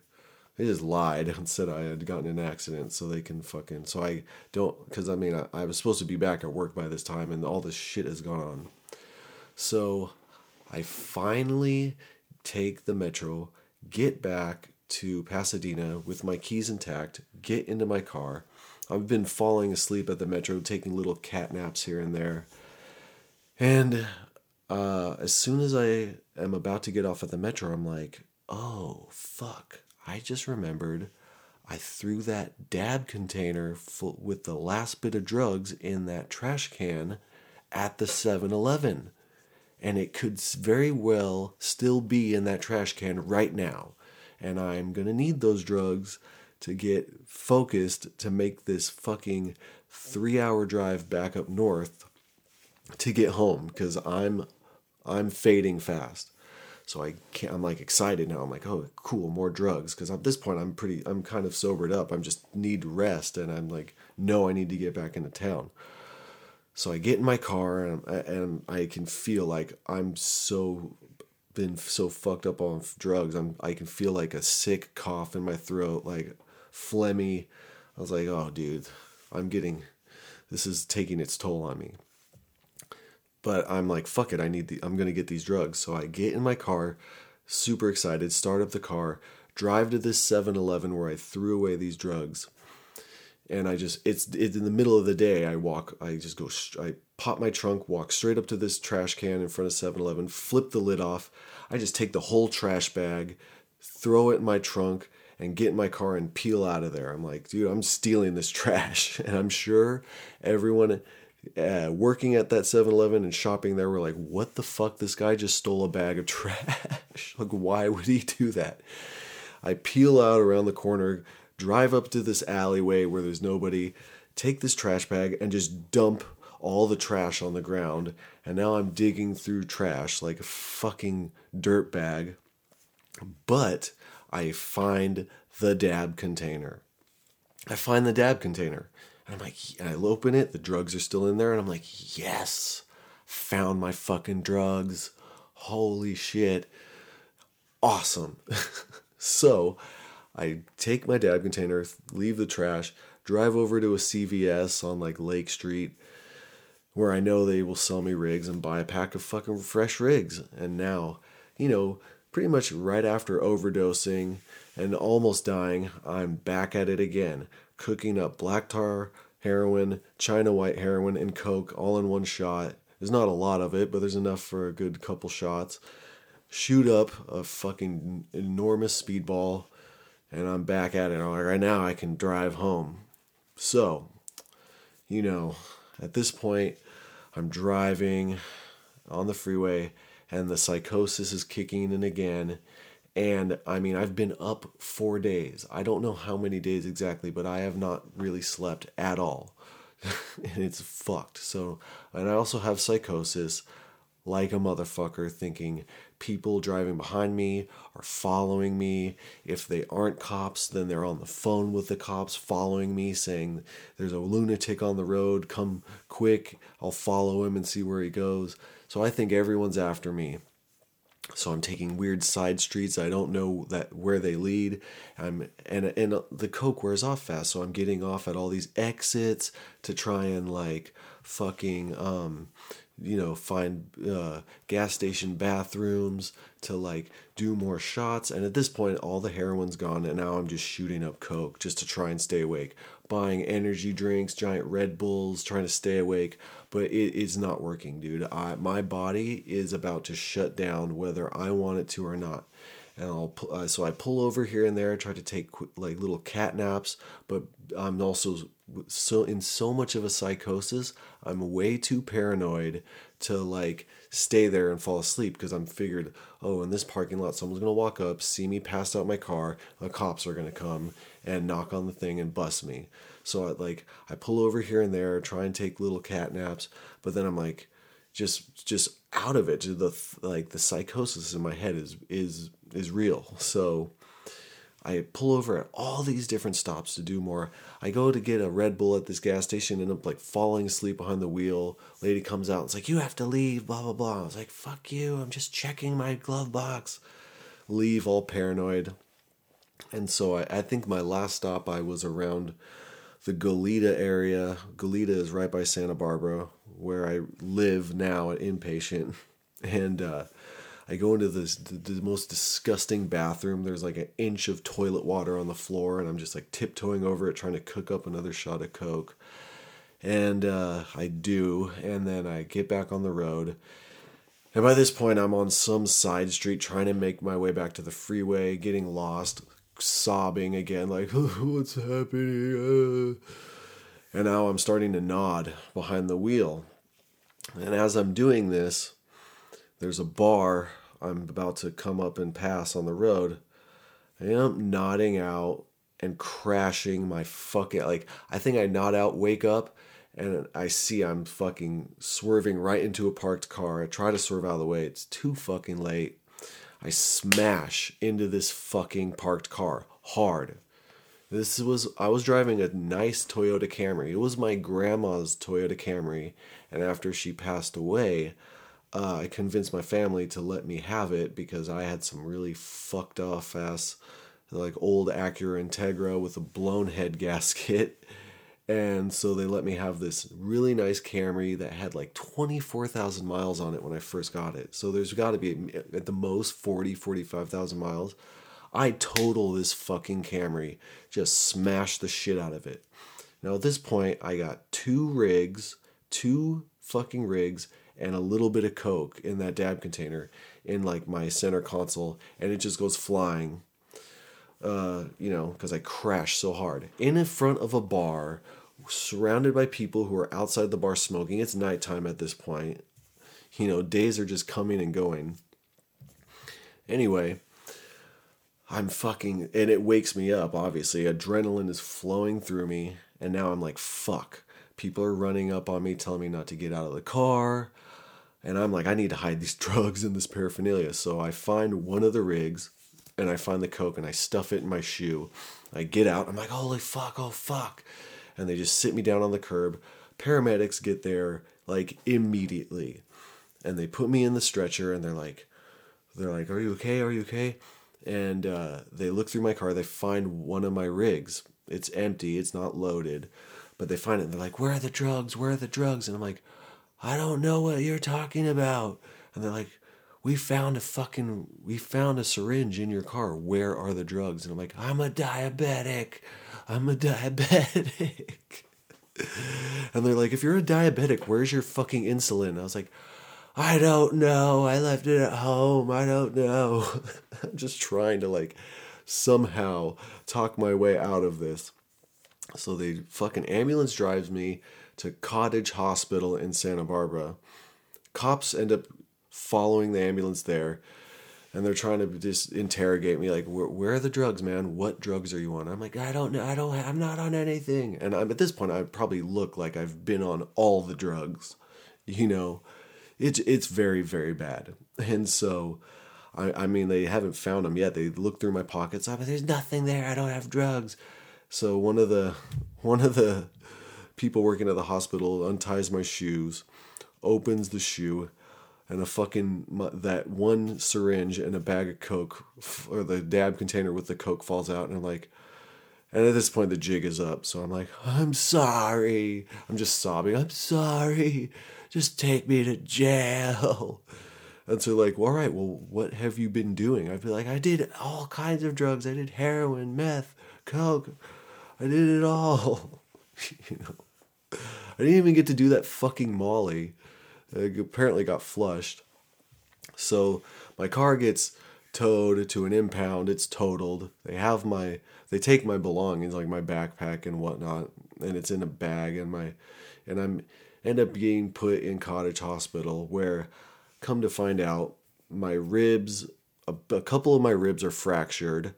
They just lied and said I had gotten an accident so they can fucking. So I don't. Because I mean, I, I was supposed to be back at work by this time and all this shit has gone on. So I finally take the metro, get back to Pasadena with my keys intact, get into my car. I've been falling asleep at the metro, taking little cat naps here and there. And uh, as soon as I am about to get off at the metro, I'm like, oh, fuck. I just remembered I threw that dab container full, with the last bit of drugs in that trash can at the 7 Eleven. And it could very well still be in that trash can right now. And I'm going to need those drugs to get focused to make this fucking three hour drive back up north to get home because I'm I'm fading fast. So I can't, I'm like excited now. I'm like, oh, cool, more drugs. Because at this point, I'm pretty, I'm kind of sobered up. I'm just need rest, and I'm like, no, I need to get back into town. So I get in my car, and, and I can feel like I'm so been so fucked up on drugs. I'm I can feel like a sick cough in my throat, like phlegmy. I was like, oh, dude, I'm getting, this is taking its toll on me but I'm like, fuck it, I need the, I'm gonna get these drugs. So I get in my car, super excited, start up the car, drive to this 7-Eleven where I threw away these drugs, and I just, it's, it's in the middle of the day. I walk, I just go, I pop my trunk, walk straight up to this trash can in front of 7-Eleven, flip the lid off. I just take the whole trash bag, throw it in my trunk, and get in my car and peel out of there. I'm like, dude, I'm stealing this trash. And I'm sure everyone uh, working at that 7-Eleven and shopping there were like, what the fuck? This guy just stole a bag of trash. like, why would he do that? I peel out around the corner, drive up to this alleyway where there's nobody, take this trash bag and just dump all the trash on the ground. And now I'm digging through trash like a fucking dirt bag. But I find the dab container. I find the dab container. And I'm like, and I open it, the drugs are still in there, and I'm like, yes, found my fucking drugs. Holy shit. Awesome. so I take my dab container, leave the trash, drive over to a CVS on like Lake Street where I know they will sell me rigs and buy a pack of fucking fresh rigs. And now, you know, pretty much right after overdosing and almost dying, I'm back at it again, cooking up black tar, heroin, China white heroin, and coke all in one shot. There's not a lot of it, but there's enough for a good couple shots. Shoot up a fucking enormous speedball, and I'm back at it. Right now I can drive home. So, you know, at this point, I'm driving on the freeway, and the psychosis is kicking in again and I mean, I've been up four days. I don't know how many days exactly, but I have not really slept at all. and it's fucked. So, and I also have psychosis like a motherfucker, thinking people driving behind me are following me. If they aren't cops, then they're on the phone with the cops following me, saying, There's a lunatic on the road, come quick, I'll follow him and see where he goes. So I think everyone's after me so I'm taking weird side streets. I don't know that where they lead. I'm and and the coke wears off fast, so I'm getting off at all these exits to try and like fucking um you know find uh, gas station bathrooms to like do more shots. And at this point all the heroin's gone and now i'm just shooting up coke just to try and stay awake. Buying energy drinks giant red bulls trying to stay awake. But it, it's not working dude. I, my body is about to shut down whether i want it to or not. And I'll uh, so I pull over here and there, try to take like little cat naps, but I'm also so in so much of a psychosis, I'm way too paranoid to like stay there and fall asleep because I'm figured, oh, in this parking lot, someone's gonna walk up, see me pass out my car, the cops are gonna come and knock on the thing and bust me. So I like I pull over here and there, try and take little cat naps, but then I'm like just just out of it. The like the psychosis in my head is is is real. So I pull over at all these different stops to do more. I go to get a Red Bull at this gas station, end up like falling asleep behind the wheel. Lady comes out, it's like, you have to leave, blah blah blah. I was like, fuck you, I'm just checking my glove box. Leave all paranoid. And so I, I think my last stop I was around the Goleta area. Goleta is right by Santa Barbara, where I live now at inpatient. And uh, I go into this the, the most disgusting bathroom. There's like an inch of toilet water on the floor, and I'm just like tiptoeing over it, trying to cook up another shot of Coke. And uh, I do, and then I get back on the road. And by this point, I'm on some side street trying to make my way back to the freeway, getting lost, sobbing again, like, what's happening? And now I'm starting to nod behind the wheel. And as I'm doing this, there's a bar I'm about to come up and pass on the road. I am nodding out and crashing my fucking like I think I nod out, wake up, and I see I'm fucking swerving right into a parked car. I try to swerve out of the way. It's too fucking late. I smash into this fucking parked car hard. This was I was driving a nice Toyota Camry. It was my grandma's Toyota Camry, and after she passed away, uh, I convinced my family to let me have it because I had some really fucked off ass, like old Acura Integra with a blown head gasket. And so they let me have this really nice Camry that had like 24,000 miles on it when I first got it. So there's got to be at the most 40, 45,000 miles. I total this fucking Camry, just smash the shit out of it. Now at this point, I got two rigs, two fucking rigs, and a little bit of coke in that dab container in like my center console and it just goes flying uh, you know because i crashed so hard in front of a bar surrounded by people who are outside the bar smoking. It's nighttime at this point. You know days are just coming and going. Anyway i'm fucking and it wakes me up obviously. Adrenaline is flowing through me and now i'm like fuck. People are running up on me telling me not to get out of the car and I'm like, I need to hide these drugs and this paraphernalia. So I find one of the rigs and I find the coke and I stuff it in my shoe. I get out. I'm like, holy fuck, oh fuck. And they just sit me down on the curb. Paramedics get there like immediately. And they put me in the stretcher and they're like, they're like, are you okay? Are you okay? And uh, they look through my car. They find one of my rigs. It's empty. It's not loaded. But they find it and they're like, where are the drugs? Where are the drugs? And I'm like, I don't know what you're talking about. And they're like, we found a fucking, we found a syringe in your car. Where are the drugs? And I'm like, I'm a diabetic. I'm a diabetic. and they're like, if you're a diabetic, where's your fucking insulin? And I was like, I don't know. I left it at home. I don't know. I'm just trying to like somehow talk my way out of this. So the fucking ambulance drives me to Cottage Hospital in Santa Barbara. Cops end up following the ambulance there and they're trying to just interrogate me like where, where, are the drugs man? What drugs are you on? I'm like i don't know i don't i'm not on anything. And i'm at this point i probably look like i've been on all the drugs you know? It's it's very very bad. And so i i mean they haven't found them yet. They look through my pockets. Oh, I'm like, there's nothing there. I don't have drugs. So one of the one of the people working at the hospital unties my shoes, opens the shoe, and a fucking that one syringe and a bag of coke or the dab container with the coke falls out, and I'm like. And at this point, the jig is up. So I'm like, I'm sorry. I'm just sobbing. I'm sorry. Just take me to jail. And so, like, well, all right, well, what have you been doing? I'd be like, I did all kinds of drugs. I did heroin, meth, coke. I did it all. you know. I didn't even get to do that fucking Molly. It apparently got flushed. So my car gets towed to an impound. It's totaled. They have my, they take my belongings like my backpack and whatnot, and it's in a bag. And my, and I'm end up being put in Cottage Hospital where, come to find out, my ribs, a, a couple of my ribs are fractured.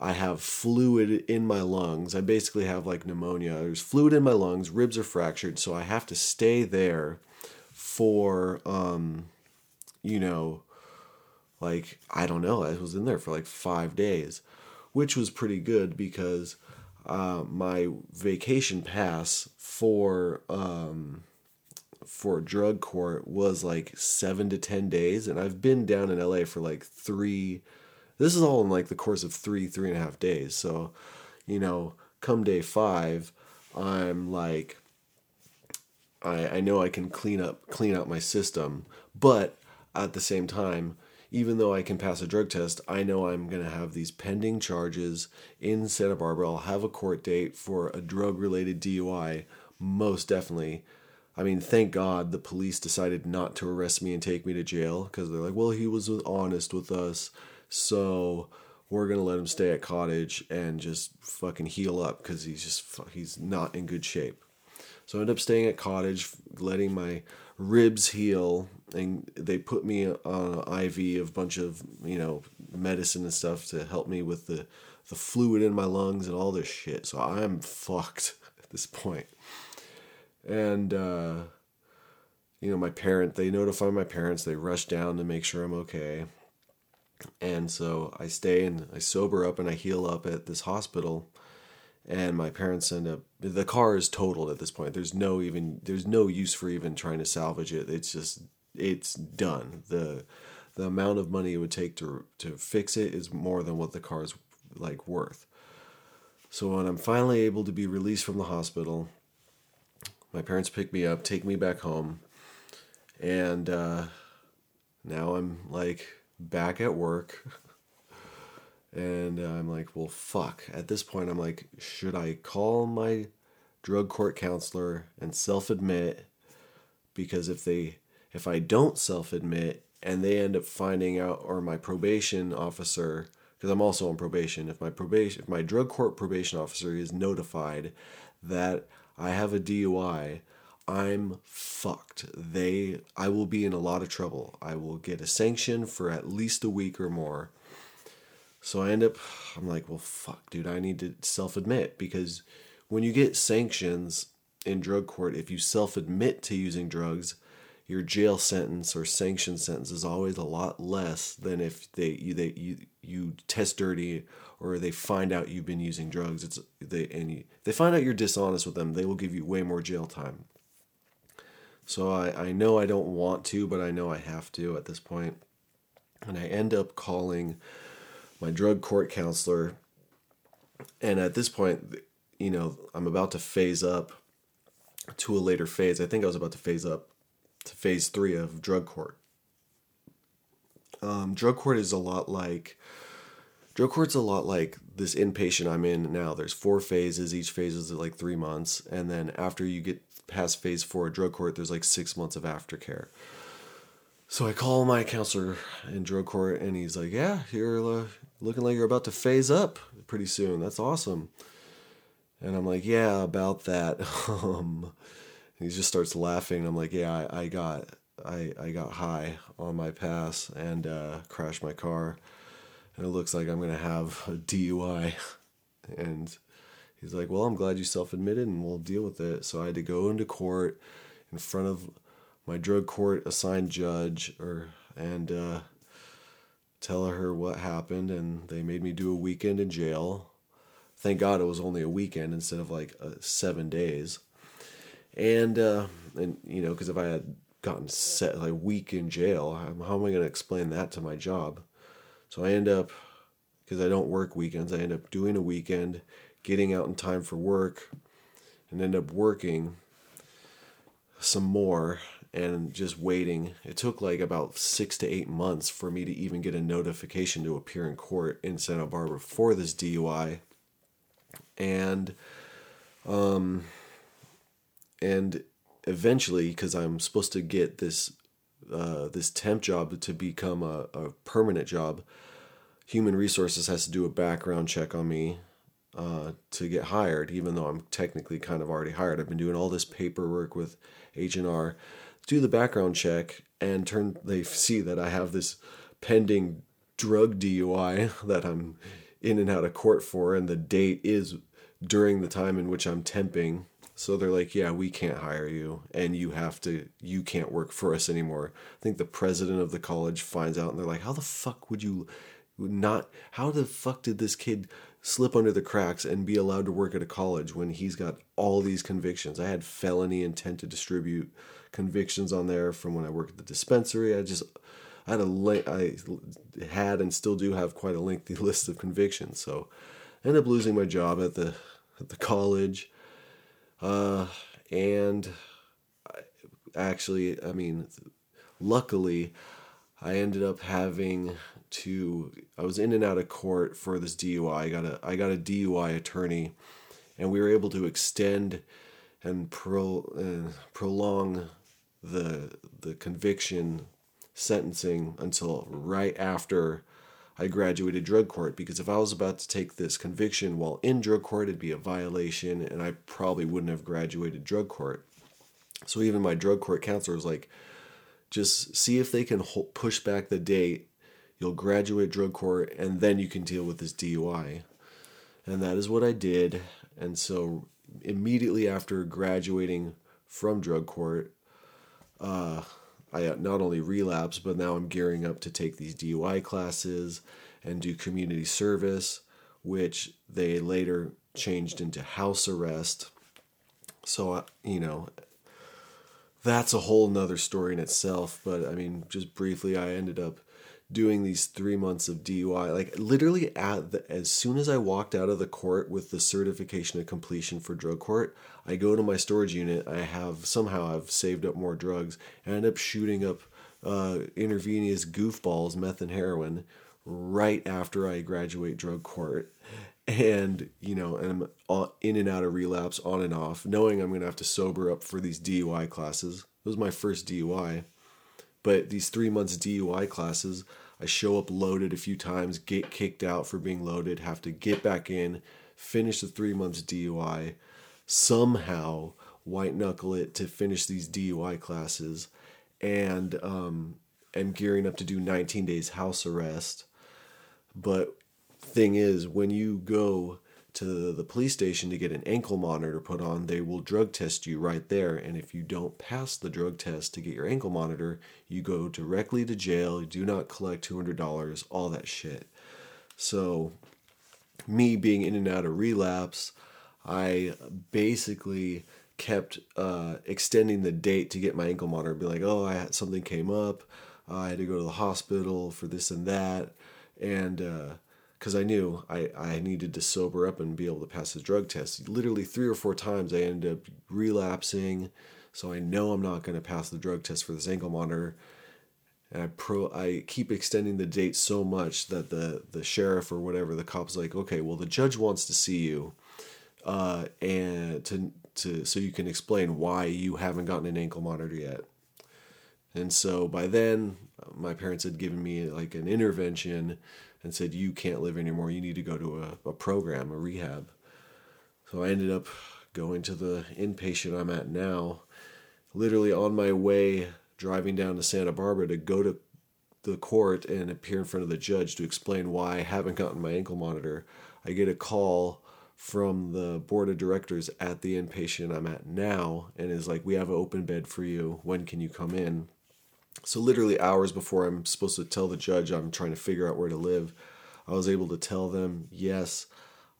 I have fluid in my lungs. I basically have like pneumonia. There's fluid in my lungs, ribs are fractured, so I have to stay there for um you know like I don't know, I was in there for like 5 days, which was pretty good because uh, my vacation pass for um for drug court was like 7 to 10 days and I've been down in LA for like 3 this is all in like the course of three, three and a half days. So, you know, come day five, I'm like, I, I know I can clean up clean out my system, but at the same time, even though I can pass a drug test, I know I'm going to have these pending charges in Santa Barbara. I'll have a court date for a drug related DUI, most definitely. I mean, thank God the police decided not to arrest me and take me to jail because they're like, well, he was honest with us, so we're gonna let him stay at cottage and just fucking heal up because he's just he's not in good shape. So I ended up staying at cottage, letting my ribs heal, and they put me on an IV of a bunch of you know medicine and stuff to help me with the the fluid in my lungs and all this shit. So I'm fucked at this point. point and uh, you know my parent they notify my parents they rush down to make sure i'm okay and so i stay and i sober up and i heal up at this hospital. And my parents end up the car is totaled at this point. There's no even there's no use for even trying to salvage it. It's just it's done. The the amount of money it would take to to fix it is more than what the car is like worth. So when i'm finally able to be released from the hospital my parents pick me up, take me back home, and uh, now I'm like back at work. and I'm like, well, fuck. At this point, I'm like, should I call my drug court counselor and self admit? Because if they, if I don't self admit and they end up finding out, or my probation officer, because I'm also on probation, if my probation, if my drug court probation officer is notified that I have a DUI, I'm fucked. They I will be in a lot of trouble. I will get a sanction for at least a week or more. So I end up I'm like, well fuck, dude, I need to self-admit because when you get sanctions in drug court, if you self-admit to using drugs, your jail sentence or sanction sentence is always a lot less than if they you they you you test dirty or they find out you've been using drugs, it's they and you, they find out you're dishonest with them, they will give you way more jail time. So I, I know I don't want to, but I know I have to at this point. And I end up calling my drug court counselor. And at this point, you know, I'm about to phase up to a later phase. I think I was about to phase up to phase three of drug court. Um, drug court is a lot like Drug court's a lot like this inpatient I'm in now. There's four phases. Each phase is like three months, and then after you get past phase four, drug court, there's like six months of aftercare. So I call my counselor in drug court, and he's like, "Yeah, you're uh, looking like you're about to phase up pretty soon. That's awesome." And I'm like, "Yeah, about that." um, he just starts laughing. I'm like, "Yeah, I, I got I I got high on my pass and uh, crashed my car." And it looks like I'm gonna have a DUI. And he's like, Well, I'm glad you self admitted and we'll deal with it. So I had to go into court in front of my drug court assigned judge or and uh, tell her what happened and they made me do a weekend in jail. Thank God it was only a weekend instead of like uh, seven days. And uh, and you know, because if I had gotten set like a week in jail, how am I going to explain that to my job? So I end up, because I don't work weekends, I end up doing a weekend, getting out in time for work, and end up working some more and just waiting. It took like about six to eight months for me to even get a notification to appear in court in Santa Barbara for this DUI. And, um, and eventually, because I'm supposed to get this uh, this temp job to become a, a permanent job, human resources has to do a background check on me uh, to get hired, even though I'm technically kind of already hired. I've been doing all this paperwork with H&R, do the background check, and turn they see that I have this pending drug DUI that I'm in and out of court for, and the date is during the time in which I'm temping so they're like, yeah, we can't hire you and you have to, you can't work for us anymore. I think the president of the college finds out and they're like, how the fuck would you not, how the fuck did this kid slip under the cracks and be allowed to work at a college when he's got all these convictions? I had felony intent to distribute convictions on there from when I worked at the dispensary. I just, I had a, I had and still do have quite a lengthy list of convictions. So I ended up losing my job at the, at the college uh, and actually, I mean, luckily, I ended up having to I was in and out of court for this DUI. I got a I got a DUI attorney and we were able to extend and pro, uh, prolong the the conviction sentencing until right after I graduated drug court because if I was about to take this conviction while in drug court it'd be a violation and I probably wouldn't have graduated drug court. So even my drug court counselor was like just see if they can push back the date. You'll graduate drug court and then you can deal with this DUI. And that is what I did. And so immediately after graduating from drug court, uh, I not only relapsed, but now I'm gearing up to take these DUI classes and do community service, which they later changed into house arrest. So, uh, you know, that's a whole nother story in itself. But I mean, just briefly, I ended up doing these three months of DUI. Like literally, at the, as soon as I walked out of the court with the certification of completion for drug court, I go to my storage unit. I have somehow I've saved up more drugs. I end up shooting up uh, intravenous goofballs, meth and heroin, right after I graduate drug court. And you know, and I'm in and out of relapse, on and off, knowing I'm gonna have to sober up for these DUI classes. It was my first DUI but these three months DUI classes, I show up loaded a few times, get kicked out for being loaded, have to get back in, finish the three months DUI, somehow white knuckle it to finish these DUI classes, and um, am gearing up to do 19 days house arrest. But thing is, when you go to the police station to get an ankle monitor put on, they will drug test you right there. And if you don't pass the drug test to get your ankle monitor, you go directly to jail. You do not collect $200, all that shit. So, me being in and out of relapse, I basically kept uh, extending the date to get my ankle monitor. Be like, oh, I had something came up. Uh, I had to go to the hospital for this and that. And, uh, because I knew I, I needed to sober up and be able to pass the drug test. Literally three or four times I ended up relapsing, so I know I'm not going to pass the drug test for this ankle monitor. And I pro I keep extending the date so much that the the sheriff or whatever the cop's like, okay, well the judge wants to see you, uh, and to to so you can explain why you haven't gotten an ankle monitor yet. And so by then, my parents had given me like an intervention and said, You can't live anymore. You need to go to a, a program, a rehab. So I ended up going to the inpatient I'm at now. Literally on my way driving down to Santa Barbara to go to the court and appear in front of the judge to explain why I haven't gotten my ankle monitor. I get a call from the board of directors at the inpatient I'm at now and is like, We have an open bed for you. When can you come in? So, literally hours before I'm supposed to tell the judge I'm trying to figure out where to live, I was able to tell them, yes,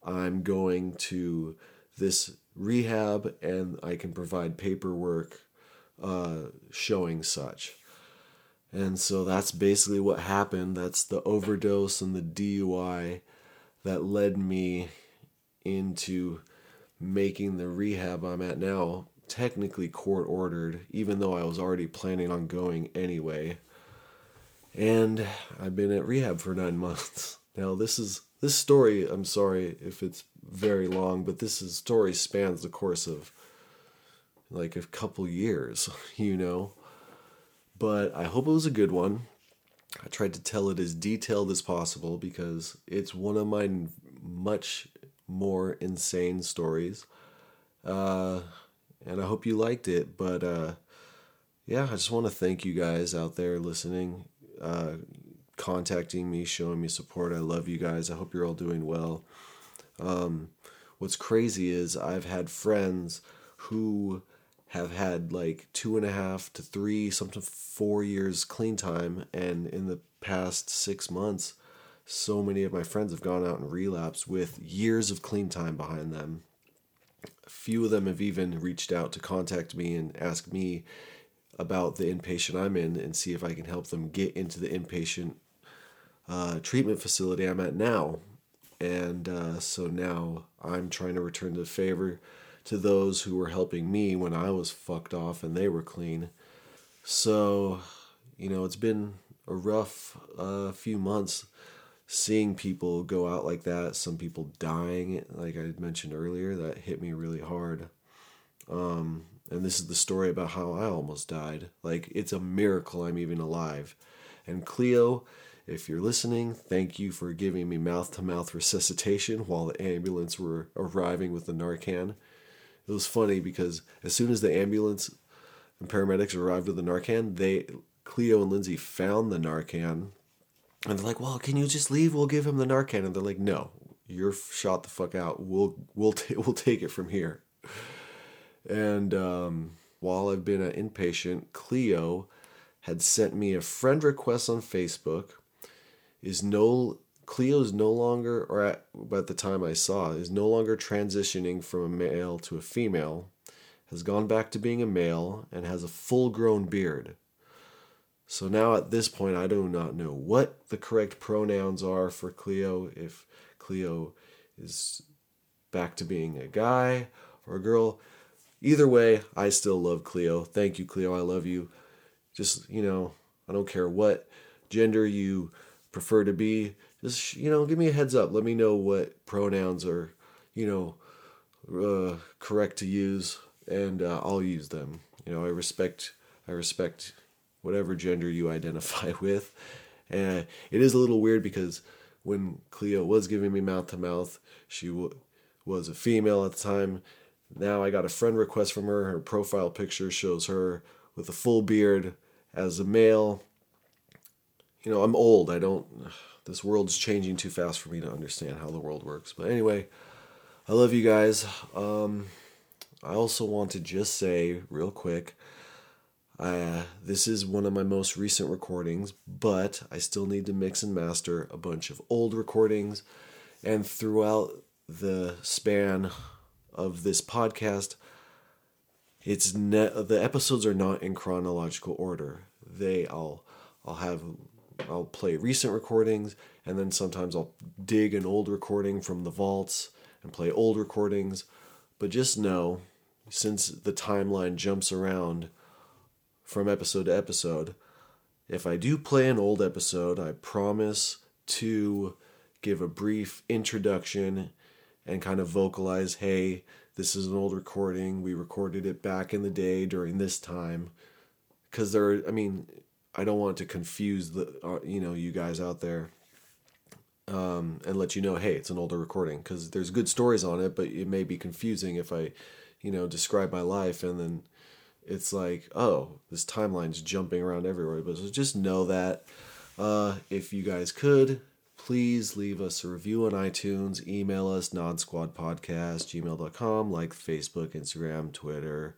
I'm going to this rehab and I can provide paperwork uh, showing such. And so that's basically what happened. That's the overdose and the DUI that led me into making the rehab I'm at now technically court ordered, even though I was already planning on going anyway. And I've been at rehab for nine months. Now this is this story, I'm sorry if it's very long, but this is, story spans the course of like a couple years, you know. But I hope it was a good one. I tried to tell it as detailed as possible because it's one of my much more insane stories. Uh, and I hope you liked it. But uh, yeah, I just want to thank you guys out there listening, uh, contacting me, showing me support. I love you guys. I hope you're all doing well. Um, what's crazy is I've had friends who have had like two and a half to three, sometimes four years clean time, and in the past six months, so many of my friends have gone out and relapsed with years of clean time behind them a few of them have even reached out to contact me and ask me about the inpatient I'm in and see if I can help them get into the inpatient uh, treatment facility I'm at now. And uh, so now I'm trying to return the favor to those who were helping me when I was fucked off and they were clean. So, you know, it's been a rough uh, few months seeing people go out like that, some people dying, like I mentioned earlier, that hit me really hard. Um, and this is the story about how I almost died. Like, it's a miracle I'm even alive. And Cleo, if you're listening, thank you for giving me mouth to mouth resuscitation while the ambulance were arriving with the Narcan. It was funny because as soon as the ambulance and paramedics arrived with the Narcan, they Cleo and Lindsay found the Narcan and they're like, "Well, can you just leave? We'll give him the Narcan." And they're like, "No, you're shot the fuck out. We'll we'll t- we'll take it from here." And um, while I've been an inpatient, Cleo had sent me a friend request on Facebook. Is no Cleo is no longer, or at, at the time I saw, is no longer transitioning from a male to a female, has gone back to being a male, and has a full grown beard. So now at this point, I do not know what the correct pronouns are for Cleo. If Cleo is back to being a guy or a girl. Either way, I still love Cleo. Thank you, Cleo. I love you. Just, you know, I don't care what gender you prefer to be. Just, you know, give me a heads up. Let me know what pronouns are, you know, uh, correct to use, and uh, I'll use them. You know, I respect, I respect whatever gender you identify with. And it is a little weird because when Cleo was giving me mouth to mouth, she w- was a female at the time. Now I got a friend request from her. Her profile picture shows her with a full beard as a male. You know, I'm old. I don't. This world's changing too fast for me to understand how the world works. But anyway, I love you guys. Um, I also want to just say, real quick, uh, this is one of my most recent recordings, but I still need to mix and master a bunch of old recordings. And throughout the span of this podcast, it's ne- the episodes are not in chronological order. They I'll I'll have I'll play recent recordings and then sometimes I'll dig an old recording from the vaults and play old recordings. But just know since the timeline jumps around from episode to episode. If I do play an old episode, I promise to give a brief introduction and kind of vocalize hey, this is an old recording. We recorded it back in the day during this time. Because there, I mean, I don't want to confuse the, uh, you know, you guys out there um, and let you know, hey, it's an older recording. Because there's good stories on it, but it may be confusing if I, you know, describe my life and then it's like, oh, this timeline's jumping around everywhere. But just know that uh, if you guys could, please leave us a review on iTunes, email us, nodsquadpodcast, gmail.com, like Facebook, Instagram, Twitter.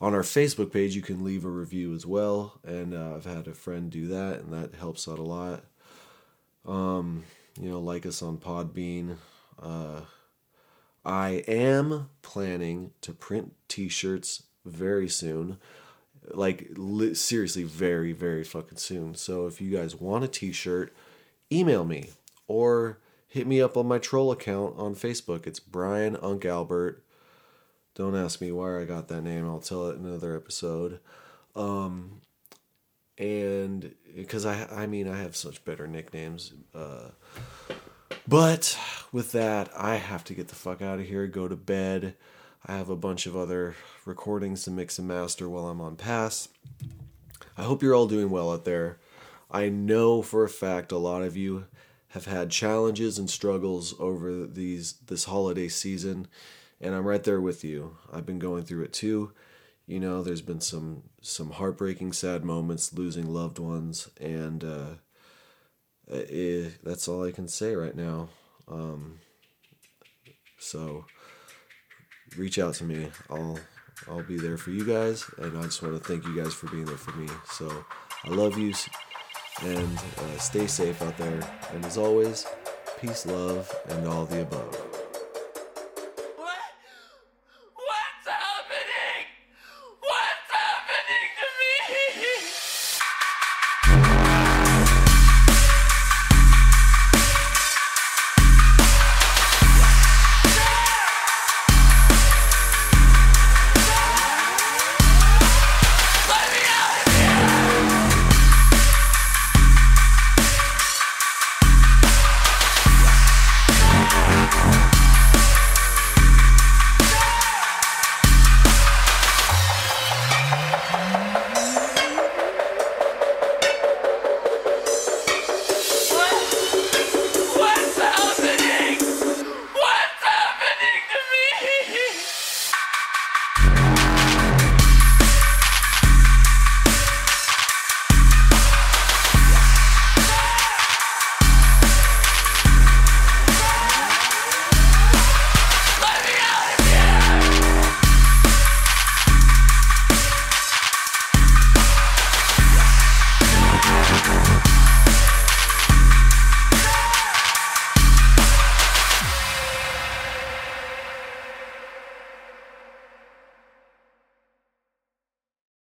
On our Facebook page, you can leave a review as well. And uh, I've had a friend do that, and that helps out a lot. Um, you know, like us on Podbean. Uh, I am planning to print t shirts very soon. Like li- seriously, very very fucking soon. So if you guys want a T-shirt, email me or hit me up on my troll account on Facebook. It's Brian Unk Albert. Don't ask me where I got that name. I'll tell it in another episode. Um, and because I, I mean, I have such better nicknames. Uh, but with that, I have to get the fuck out of here. Go to bed. I have a bunch of other recordings to mix and master while I'm on pass. I hope you're all doing well out there. I know for a fact a lot of you have had challenges and struggles over these this holiday season and I'm right there with you. I've been going through it too. You know, there's been some some heartbreaking sad moments losing loved ones and uh it, eh, that's all I can say right now. Um so reach out to me. I'll I'll be there for you guys, and I just want to thank you guys for being there for me. So I love you, and uh, stay safe out there. And as always, peace, love, and all the above.